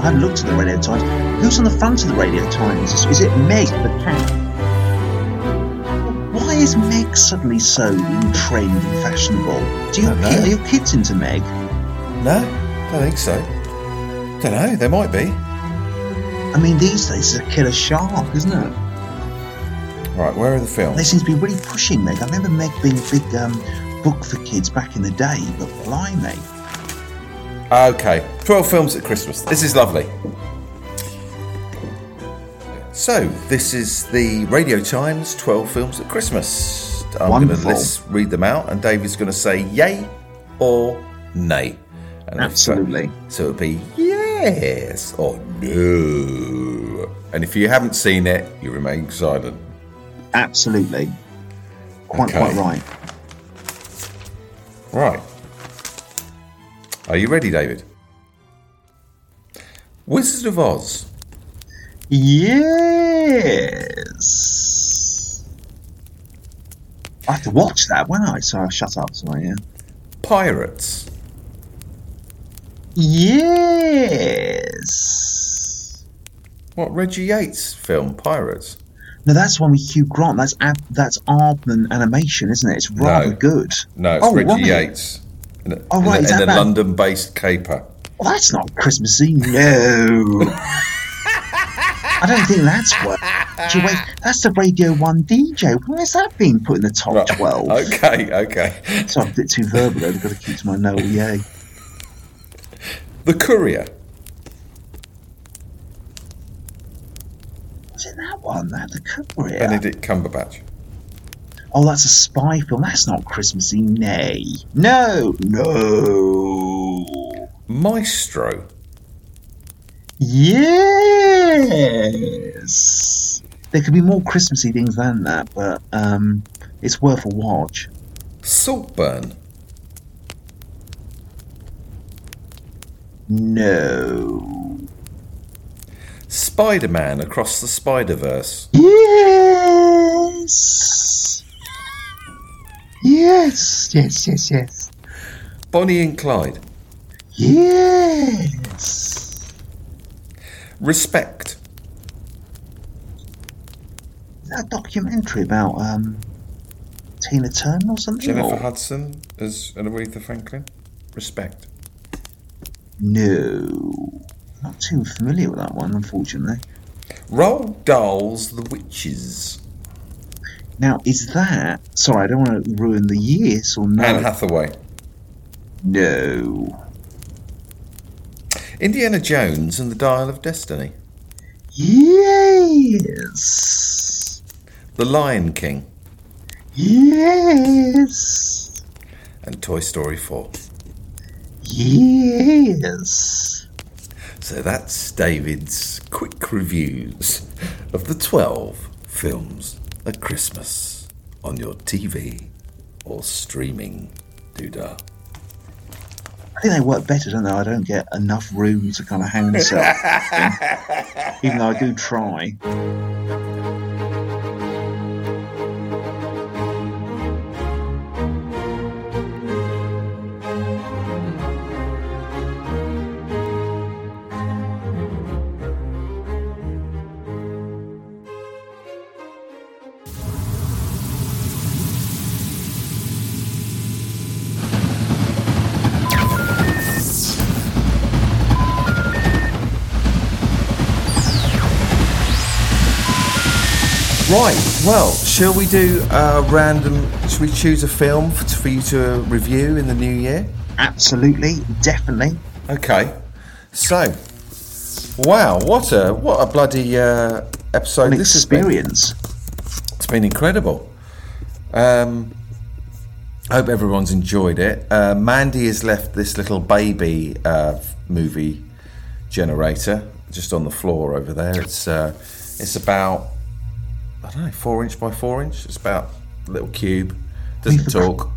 I haven't looked at the Radio Times. Who's on the front of the Radio Times? Is, it Meg the cat? Why is Meg suddenly so in trend and fashionable? Do you Don't are your kids into Meg? No, don't think so. Don't know. There might be. I mean, these days it's a killer shark, isn't it? Right, where are the films? They seem to be really pushing Meg. I remember Meg being a big um, book for kids back in the day, but blimey. Okay, 12 films at Christmas. This is lovely. So, this is the Radio Times 12 films at Christmas. I'm going to list, read them out, and David's going to say yay or nay. And Absolutely. so it'll be yes or no. And if you haven't seen it, you remain silent. Absolutely. Quite, Okay. quite right. Right. Are you ready, David? Wizard of Oz. Yes. I have to watch that, won't I? So I'll shut up. Sorry, yeah. Pirates. Yes. What Reggie Yates film? Pirates. No, that's one with Hugh Grant. That's Ab- that's Aardman animation, isn't it? It's rather No. good. No, it's Oh, Reggie right. Yates. Oh, in a, Oh, right, in a, in a? London-based caper. Well, that's not Christmassy. No. I don't think that's what. That's the Radio 1 DJ. Where's that been put in the top 12? Okay, okay. So I'm a bit too verbal. I've got to keep to my no yay. The Courier. Was it that one? That the courier? Benedict Cumberbatch. Oh, that's a spy film. That's not Christmassy. Nay. No. No. Maestro. Yes. There could be more Christmassy things than that, but um, it's worth a watch. Saltburn. No. Spider-Man Across the Spider-Verse. Yes. Yes. Yes. Yes. Yes. Bonnie and Clyde. Yes. Respect. Is that a documentary about um, Tina Turner or something? Jennifer or- Hudson as Aretha Franklin. Respect. No. Not too familiar with that one, unfortunately. Roald Dahl's The Witches. Now, is that. Sorry, I don't want to ruin the years or no? Anne Hathaway. no. Indiana Jones and the Dial of Destiny. Yes. The Lion King. Yes. And Toy Story 4. Yes. So that's David's quick reviews of the 12 films at Christmas on your TV or streaming doodah. I think they work better, don't they? I don't get enough room to kind of hang myself. even though I do try. Right, well, shall we do a random. Should we choose a film for, for you to review in the new year? Absolutely, definitely. Okay. So, wow, what a what a bloody uh, episode An this has been. experience. It's been incredible. Um, I hope everyone's enjoyed it. Uh, Mandy has left this little baby uh, movie generator just on the floor over there. It's uh, it's about I don't know four inch by four inch. It's about a little cube. Doesn't talk.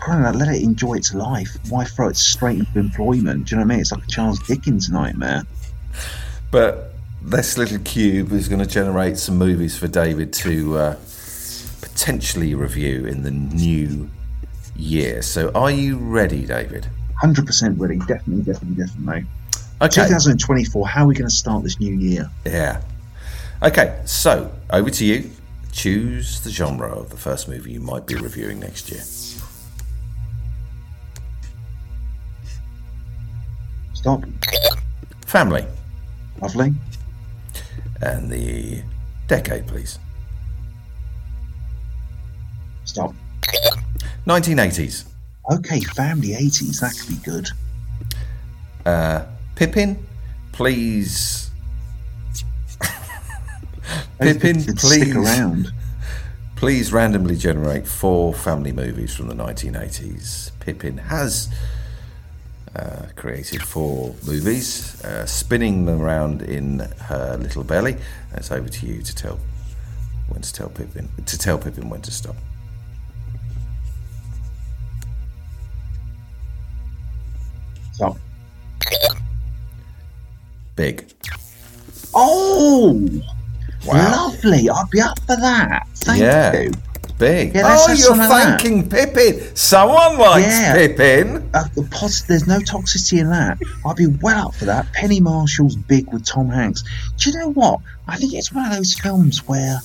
Crying out, let it enjoy its life. Why throw it straight into employment? Do you know what I mean? It's like a Charles Dickens nightmare. But this little cube is going to generate some movies for David to uh, potentially review in the new year. So, are you ready, David? 100% ready. Definitely, definitely, definitely. Okay. 2024, how are we going to start this new year? Yeah. Okay, so over to you. Choose the genre of the first movie you might be reviewing next year. Stop. Family. Lovely. And the decade, please. Stop. 1980s. Okay, family 80s. That could be good. Uh, Pippin, please. Pippin, would stick please. around. Please randomly generate four family movies from the 1980s. Pippin has uh, created four movies, uh, spinning them around in her little belly. And it's over to you to tell when to tell Pippin to tell Pippin when to stop. So, Big. oh, Wow. lovely. I'd be up for that. Thank yeah. you. Big. Yeah, oh, you're some of that. thanking Pippin. Someone likes Yeah. Pippin. Uh, the pos- there's no toxicity in that. I'd be well up for that. Penny Marshall's Big with Tom Hanks. Do you know what? I think it's one of those films where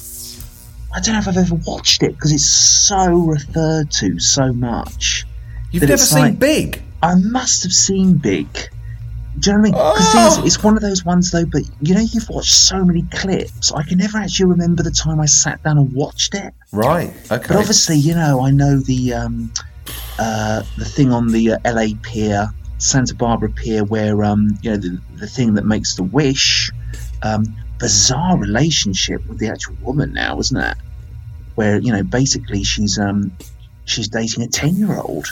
I don't know if I've ever watched it because it's so referred to so much. You've never seen like- Big. I must have seen Big. Do you know what I mean? Because Oh! it's, it's one of those ones though. But you know, you've watched so many clips. I can never actually remember the time I sat down and watched it. Right. Okay. But obviously, you know, I know the um, uh, the thing on the uh, LA Pier, Santa Barbara Pier, where um, you know the, the thing that makes the wish. Um, bizarre relationship with the actual woman now, isn't it? Where you know basically she's um, she's dating a ten year old.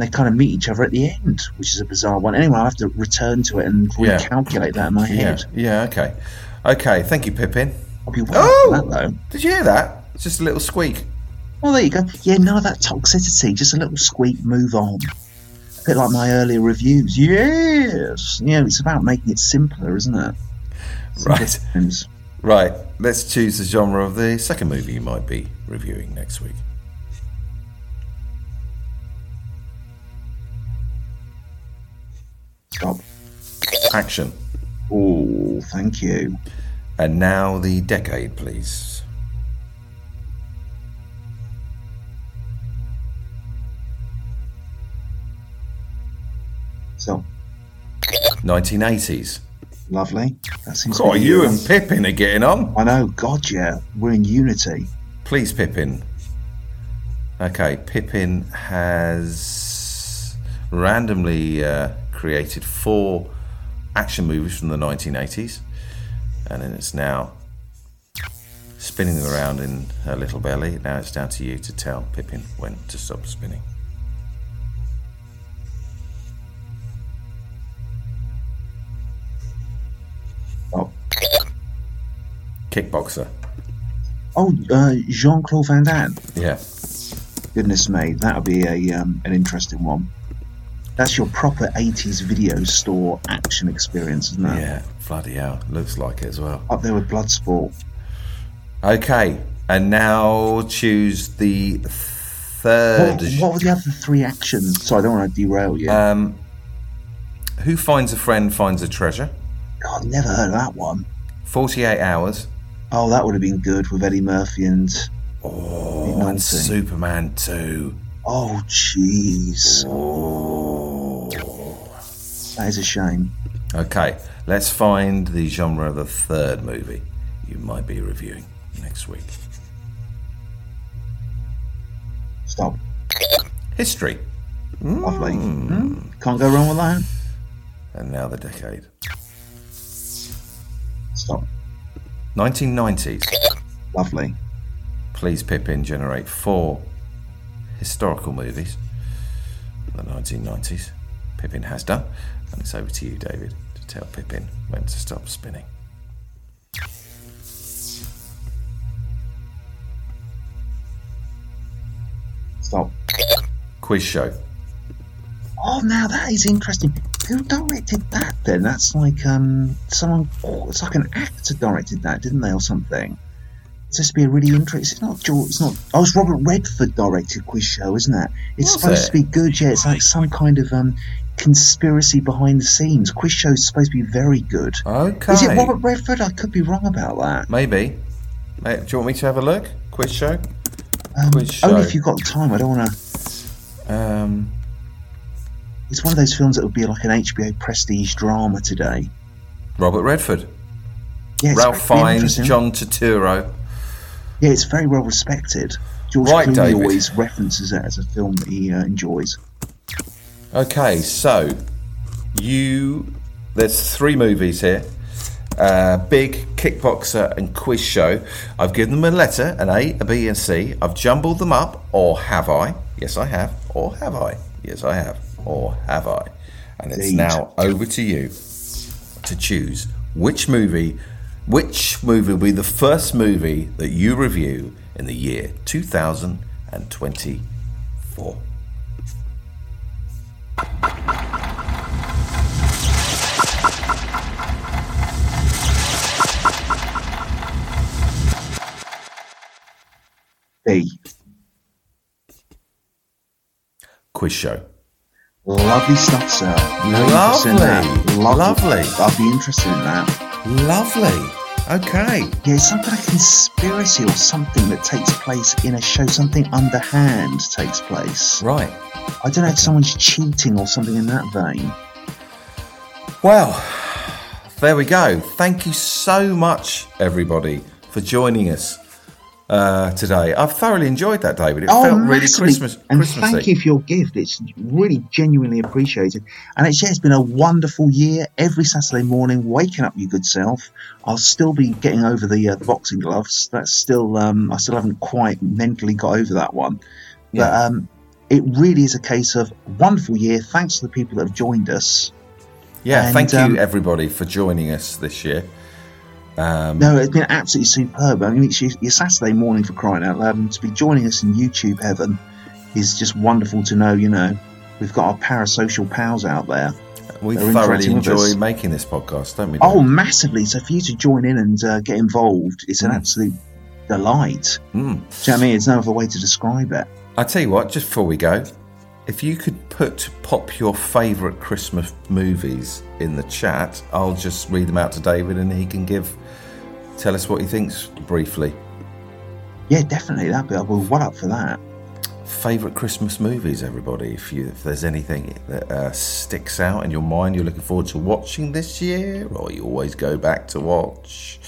They kind of meet each other at the end, which is a bizarre one. Anyway, I have to return to it and Yeah. recalculate that in my head. Yeah. Okay. Okay. Thank you, Pippin. I'll be Oh! that though. Did you hear that? It's just a little squeak. Well, there you go. Yeah, none of that toxicity. Just a little squeak. Move on. A bit like my earlier reviews. Yes. You know, it's about making it simpler, isn't it? Right. Right. Let's choose the genre of the second movie you might be reviewing next week. Stop. Action. Oh, thank you. And now the decade, please. So, 1980s. lovely. That seems Oh, you and Pippin are getting on. I know. God, yeah. We're in unity. Please, Pippin. Okay, Pippin has randomly uh, created four action movies from the 1980s, and then it's now spinning them around in her little belly. Now it's down to you to tell Pippin when to stop spinning. Oh, Kickboxer. oh uh, Jean Claude Van Damme. Yeah. Goodness me, that'll be a um, an interesting one. That's your proper 80s video store action experience, isn't it? Yeah, bloody hell. Looks like it as well. Up there with Bloodsport. Okay, and now choose the third. what were the other three actions? Sorry, I don't want to derail you. Um, who finds a friend finds a treasure. God, never heard of that one. 48 hours. Oh, that would have been good with Eddie Murphy and. Oh, and Superman 2. Oh, jeez. Oh. That is a shame. Okay, let's find the genre of the third movie you might be reviewing next week. Stop. History. Lovely. Hmm? Can't go wrong with that. And now the decade. Stop. 1990s. Lovely. Please, Pippin, generate four historical movies the 1990s. Pippin has done. And it's over to you, David, to tell Pippin when to stop spinning. Stop. Quiz show. Oh, now that is interesting. Who directed that then? That's like um someone. Oh, it's like an actor directed that, didn't they, or something? It's supposed to be a really interesting. It's not George. It's not. Oh, it's Robert Redford directed Quiz Show, isn't it? It's Was supposed it? to be good. Yeah, it's like some kind of um conspiracy behind the scenes. Quiz Show is supposed to be very good. Okay. Is it Robert Redford? I could be wrong about that. Maybe. Do you want me to have a look? Quiz show? Um, Quiz show. only if you've got time. I don't want to. Um, It's one of those films that would be like an HBO prestige drama today. Robert Redford. Yeah, Ralph Fiennes. John Turturro. Yeah, it's very well respected. George Right, Clooney David. always references it as a film that he uh, enjoys. Okay, so you there's three movies here. Uh, Big, Kickboxer, and Quiz Show. I've given them a letter, an A, a B, and C. I've jumbled them up, or have I? Yes, I have. Or have I? Yes, I have. Or have I? And it's Indeed. now over to you to choose which movie, which movie will be the first movie that you review in the year 2024. B. Quiz Show. Lovely stuff, sir. No interest in that. Lovely. Lovely. I'd be interested in that. Lovely. Okay. Yeah, it's some kind of conspiracy or something that takes place in a show. Something underhand takes place. Right. I don't know if someone's cheating or something in that vein. Well, there we go. Thank you so much, everybody, for joining us uh, today. I've thoroughly enjoyed that, David. It felt really Oh. Christmas, And Christmassy. thank you for your gift. It's really genuinely appreciated. And it's, yeah, it's been a wonderful year. Every Saturday morning, waking up your good self. I'll still be getting over the, uh, the boxing gloves. That's still, um, I still haven't quite mentally got over that one. But Yeah. um, it really is a case of wonderful year. Thanks to the people that have joined us. Yeah, And, thank you, um, everybody, for joining us this year. Um, No, it's been absolutely superb. I mean, it's your, your Saturday morning for crying out loud, and to be joining us in YouTube heaven is just wonderful to know. You know, we've got our parasocial pals out there. we thoroughly enjoy making this podcast, don't we? Oh, massively! So for you to join in and uh, get involved, it's an Mm. absolute delight. Mm. Do you know what I mean? There's no other way to describe it. I tell you what, just before we go, if you could put pop your favourite Christmas movies in the chat, I'll just read them out to David, and he can give tell us what he thinks briefly. Yeah, definitely. That'd be. We're well up for that. Favorite Christmas movies, everybody. If you if there's anything that uh, sticks out in your mind, you're looking forward to watching this year, or you always go back to watch.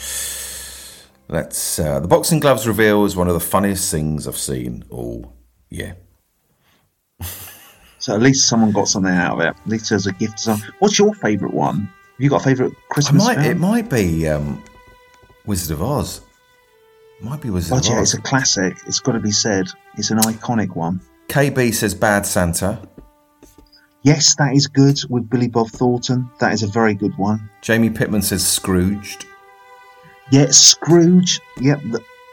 Let's. Uh, the boxing gloves reveal is one of the funniest things I've seen all year. So at least someone got something out of it. At least there's a gift. What's your favourite one? Have you got a favourite Christmas might, film? it might be um, Wizard of Oz. Might be Wizard But of yeah, Oz. it's a classic. It's got to be said. It's an iconic one. KB says Bad Santa. Yes, that is good with Billy Bob Thornton. That is a very good one. Jamie Pittman says Scrooged. Yeah, Scrooge. Yep.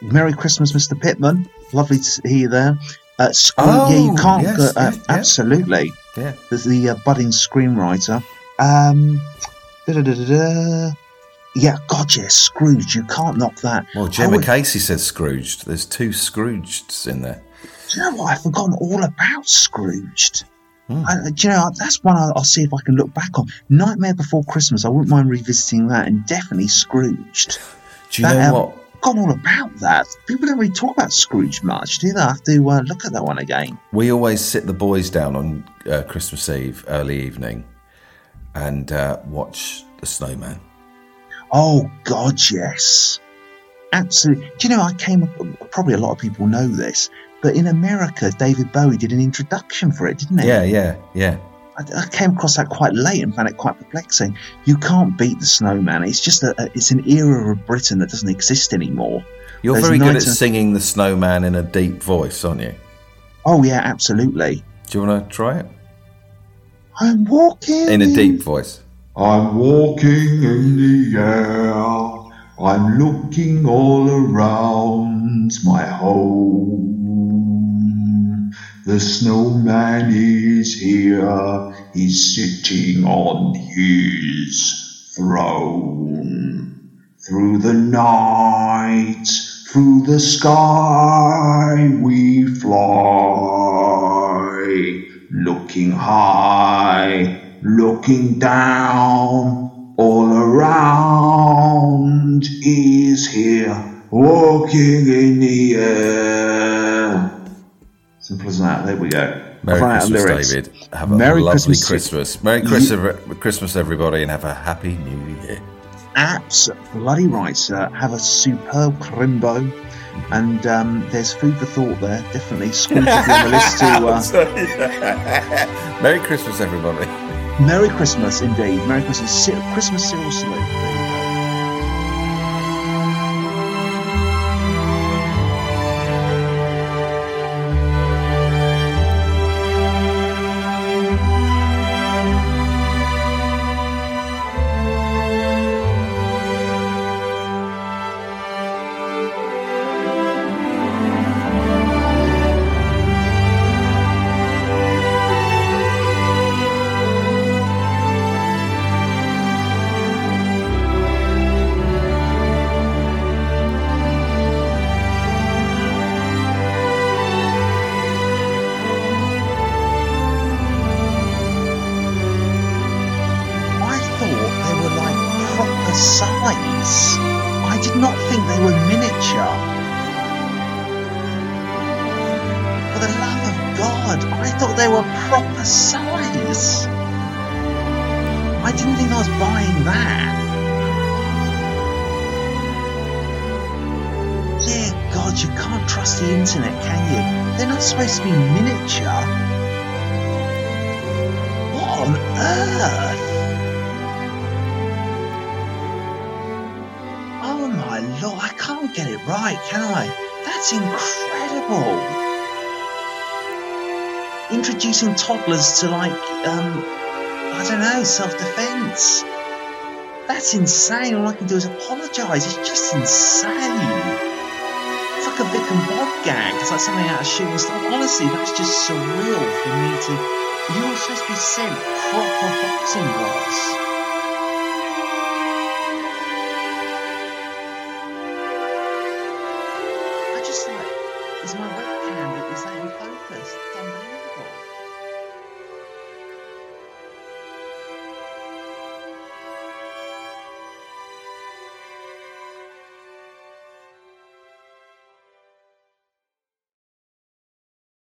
Merry Christmas, Mr. Pittman. Lovely to hear you there. Uh, Scrooge. yeah, you Oh, can't. yes, go, uh, yeah. Absolutely. Yeah. There's the uh, budding screenwriter. Um. Yeah, God, yeah, Scrooge. You can't knock that. Well, Jim I would- Casey says Scrooged. There's two Scroogeds in there. Do you know what? I've forgotten all about Scrooged. Hmm. I, do you know, that's one I'll, I'll see if I can look back on. Nightmare Before Christmas, I wouldn't mind revisiting that, and definitely Scrooged. Do you That, know um, what? Forgotten all about that. People don't really talk about Scrooge much, do they? I have to uh, look at that one again. We always sit the boys down on uh, Christmas Eve, early evening, and uh, watch The Snowman. Oh, God, yes. Absolutely. Do you know, I came, probably a lot of people know this, but in America, David Bowie did an introduction for it, didn't he? Yeah, yeah, yeah. I, I came across that quite late and found it quite perplexing. You can't beat the snowman. It's just a, it's an era of Britain that doesn't exist anymore. You're There's very good at singing The Snowman in a deep voice, aren't you? Oh yeah, absolutely. Do you want to try it? I'm walking In a deep voice. I'm walking in the air. I'm looking all around my home. The snowman is here. He's sitting on his throne. Through the night, through the sky, we fly. Looking high, looking down, all around is here, walking in the air. Simple as that. There we go. Merry Right, Christmas, lyrics. David. Have a Merry lovely Christmas Christmas. Merry Christmas, Christmas, everybody, and have a happy New Year. Abs bloody right, sir. Have a superb crimbo. And um, there's food for thought there. Definitely squeeze on the list to. Uh, Merry Christmas, everybody. Merry Christmas, indeed. Merry Christmas. Christmas salute. Introducing toddlers to like, um, I don't know, self-defense. That's insane. All I can do is apologise. It's just insane. It's like a Vic and Bob gag. It's like something out of shooting star. Honestly, that's just surreal for me to. You were supposed to be sent proper boxing gloves.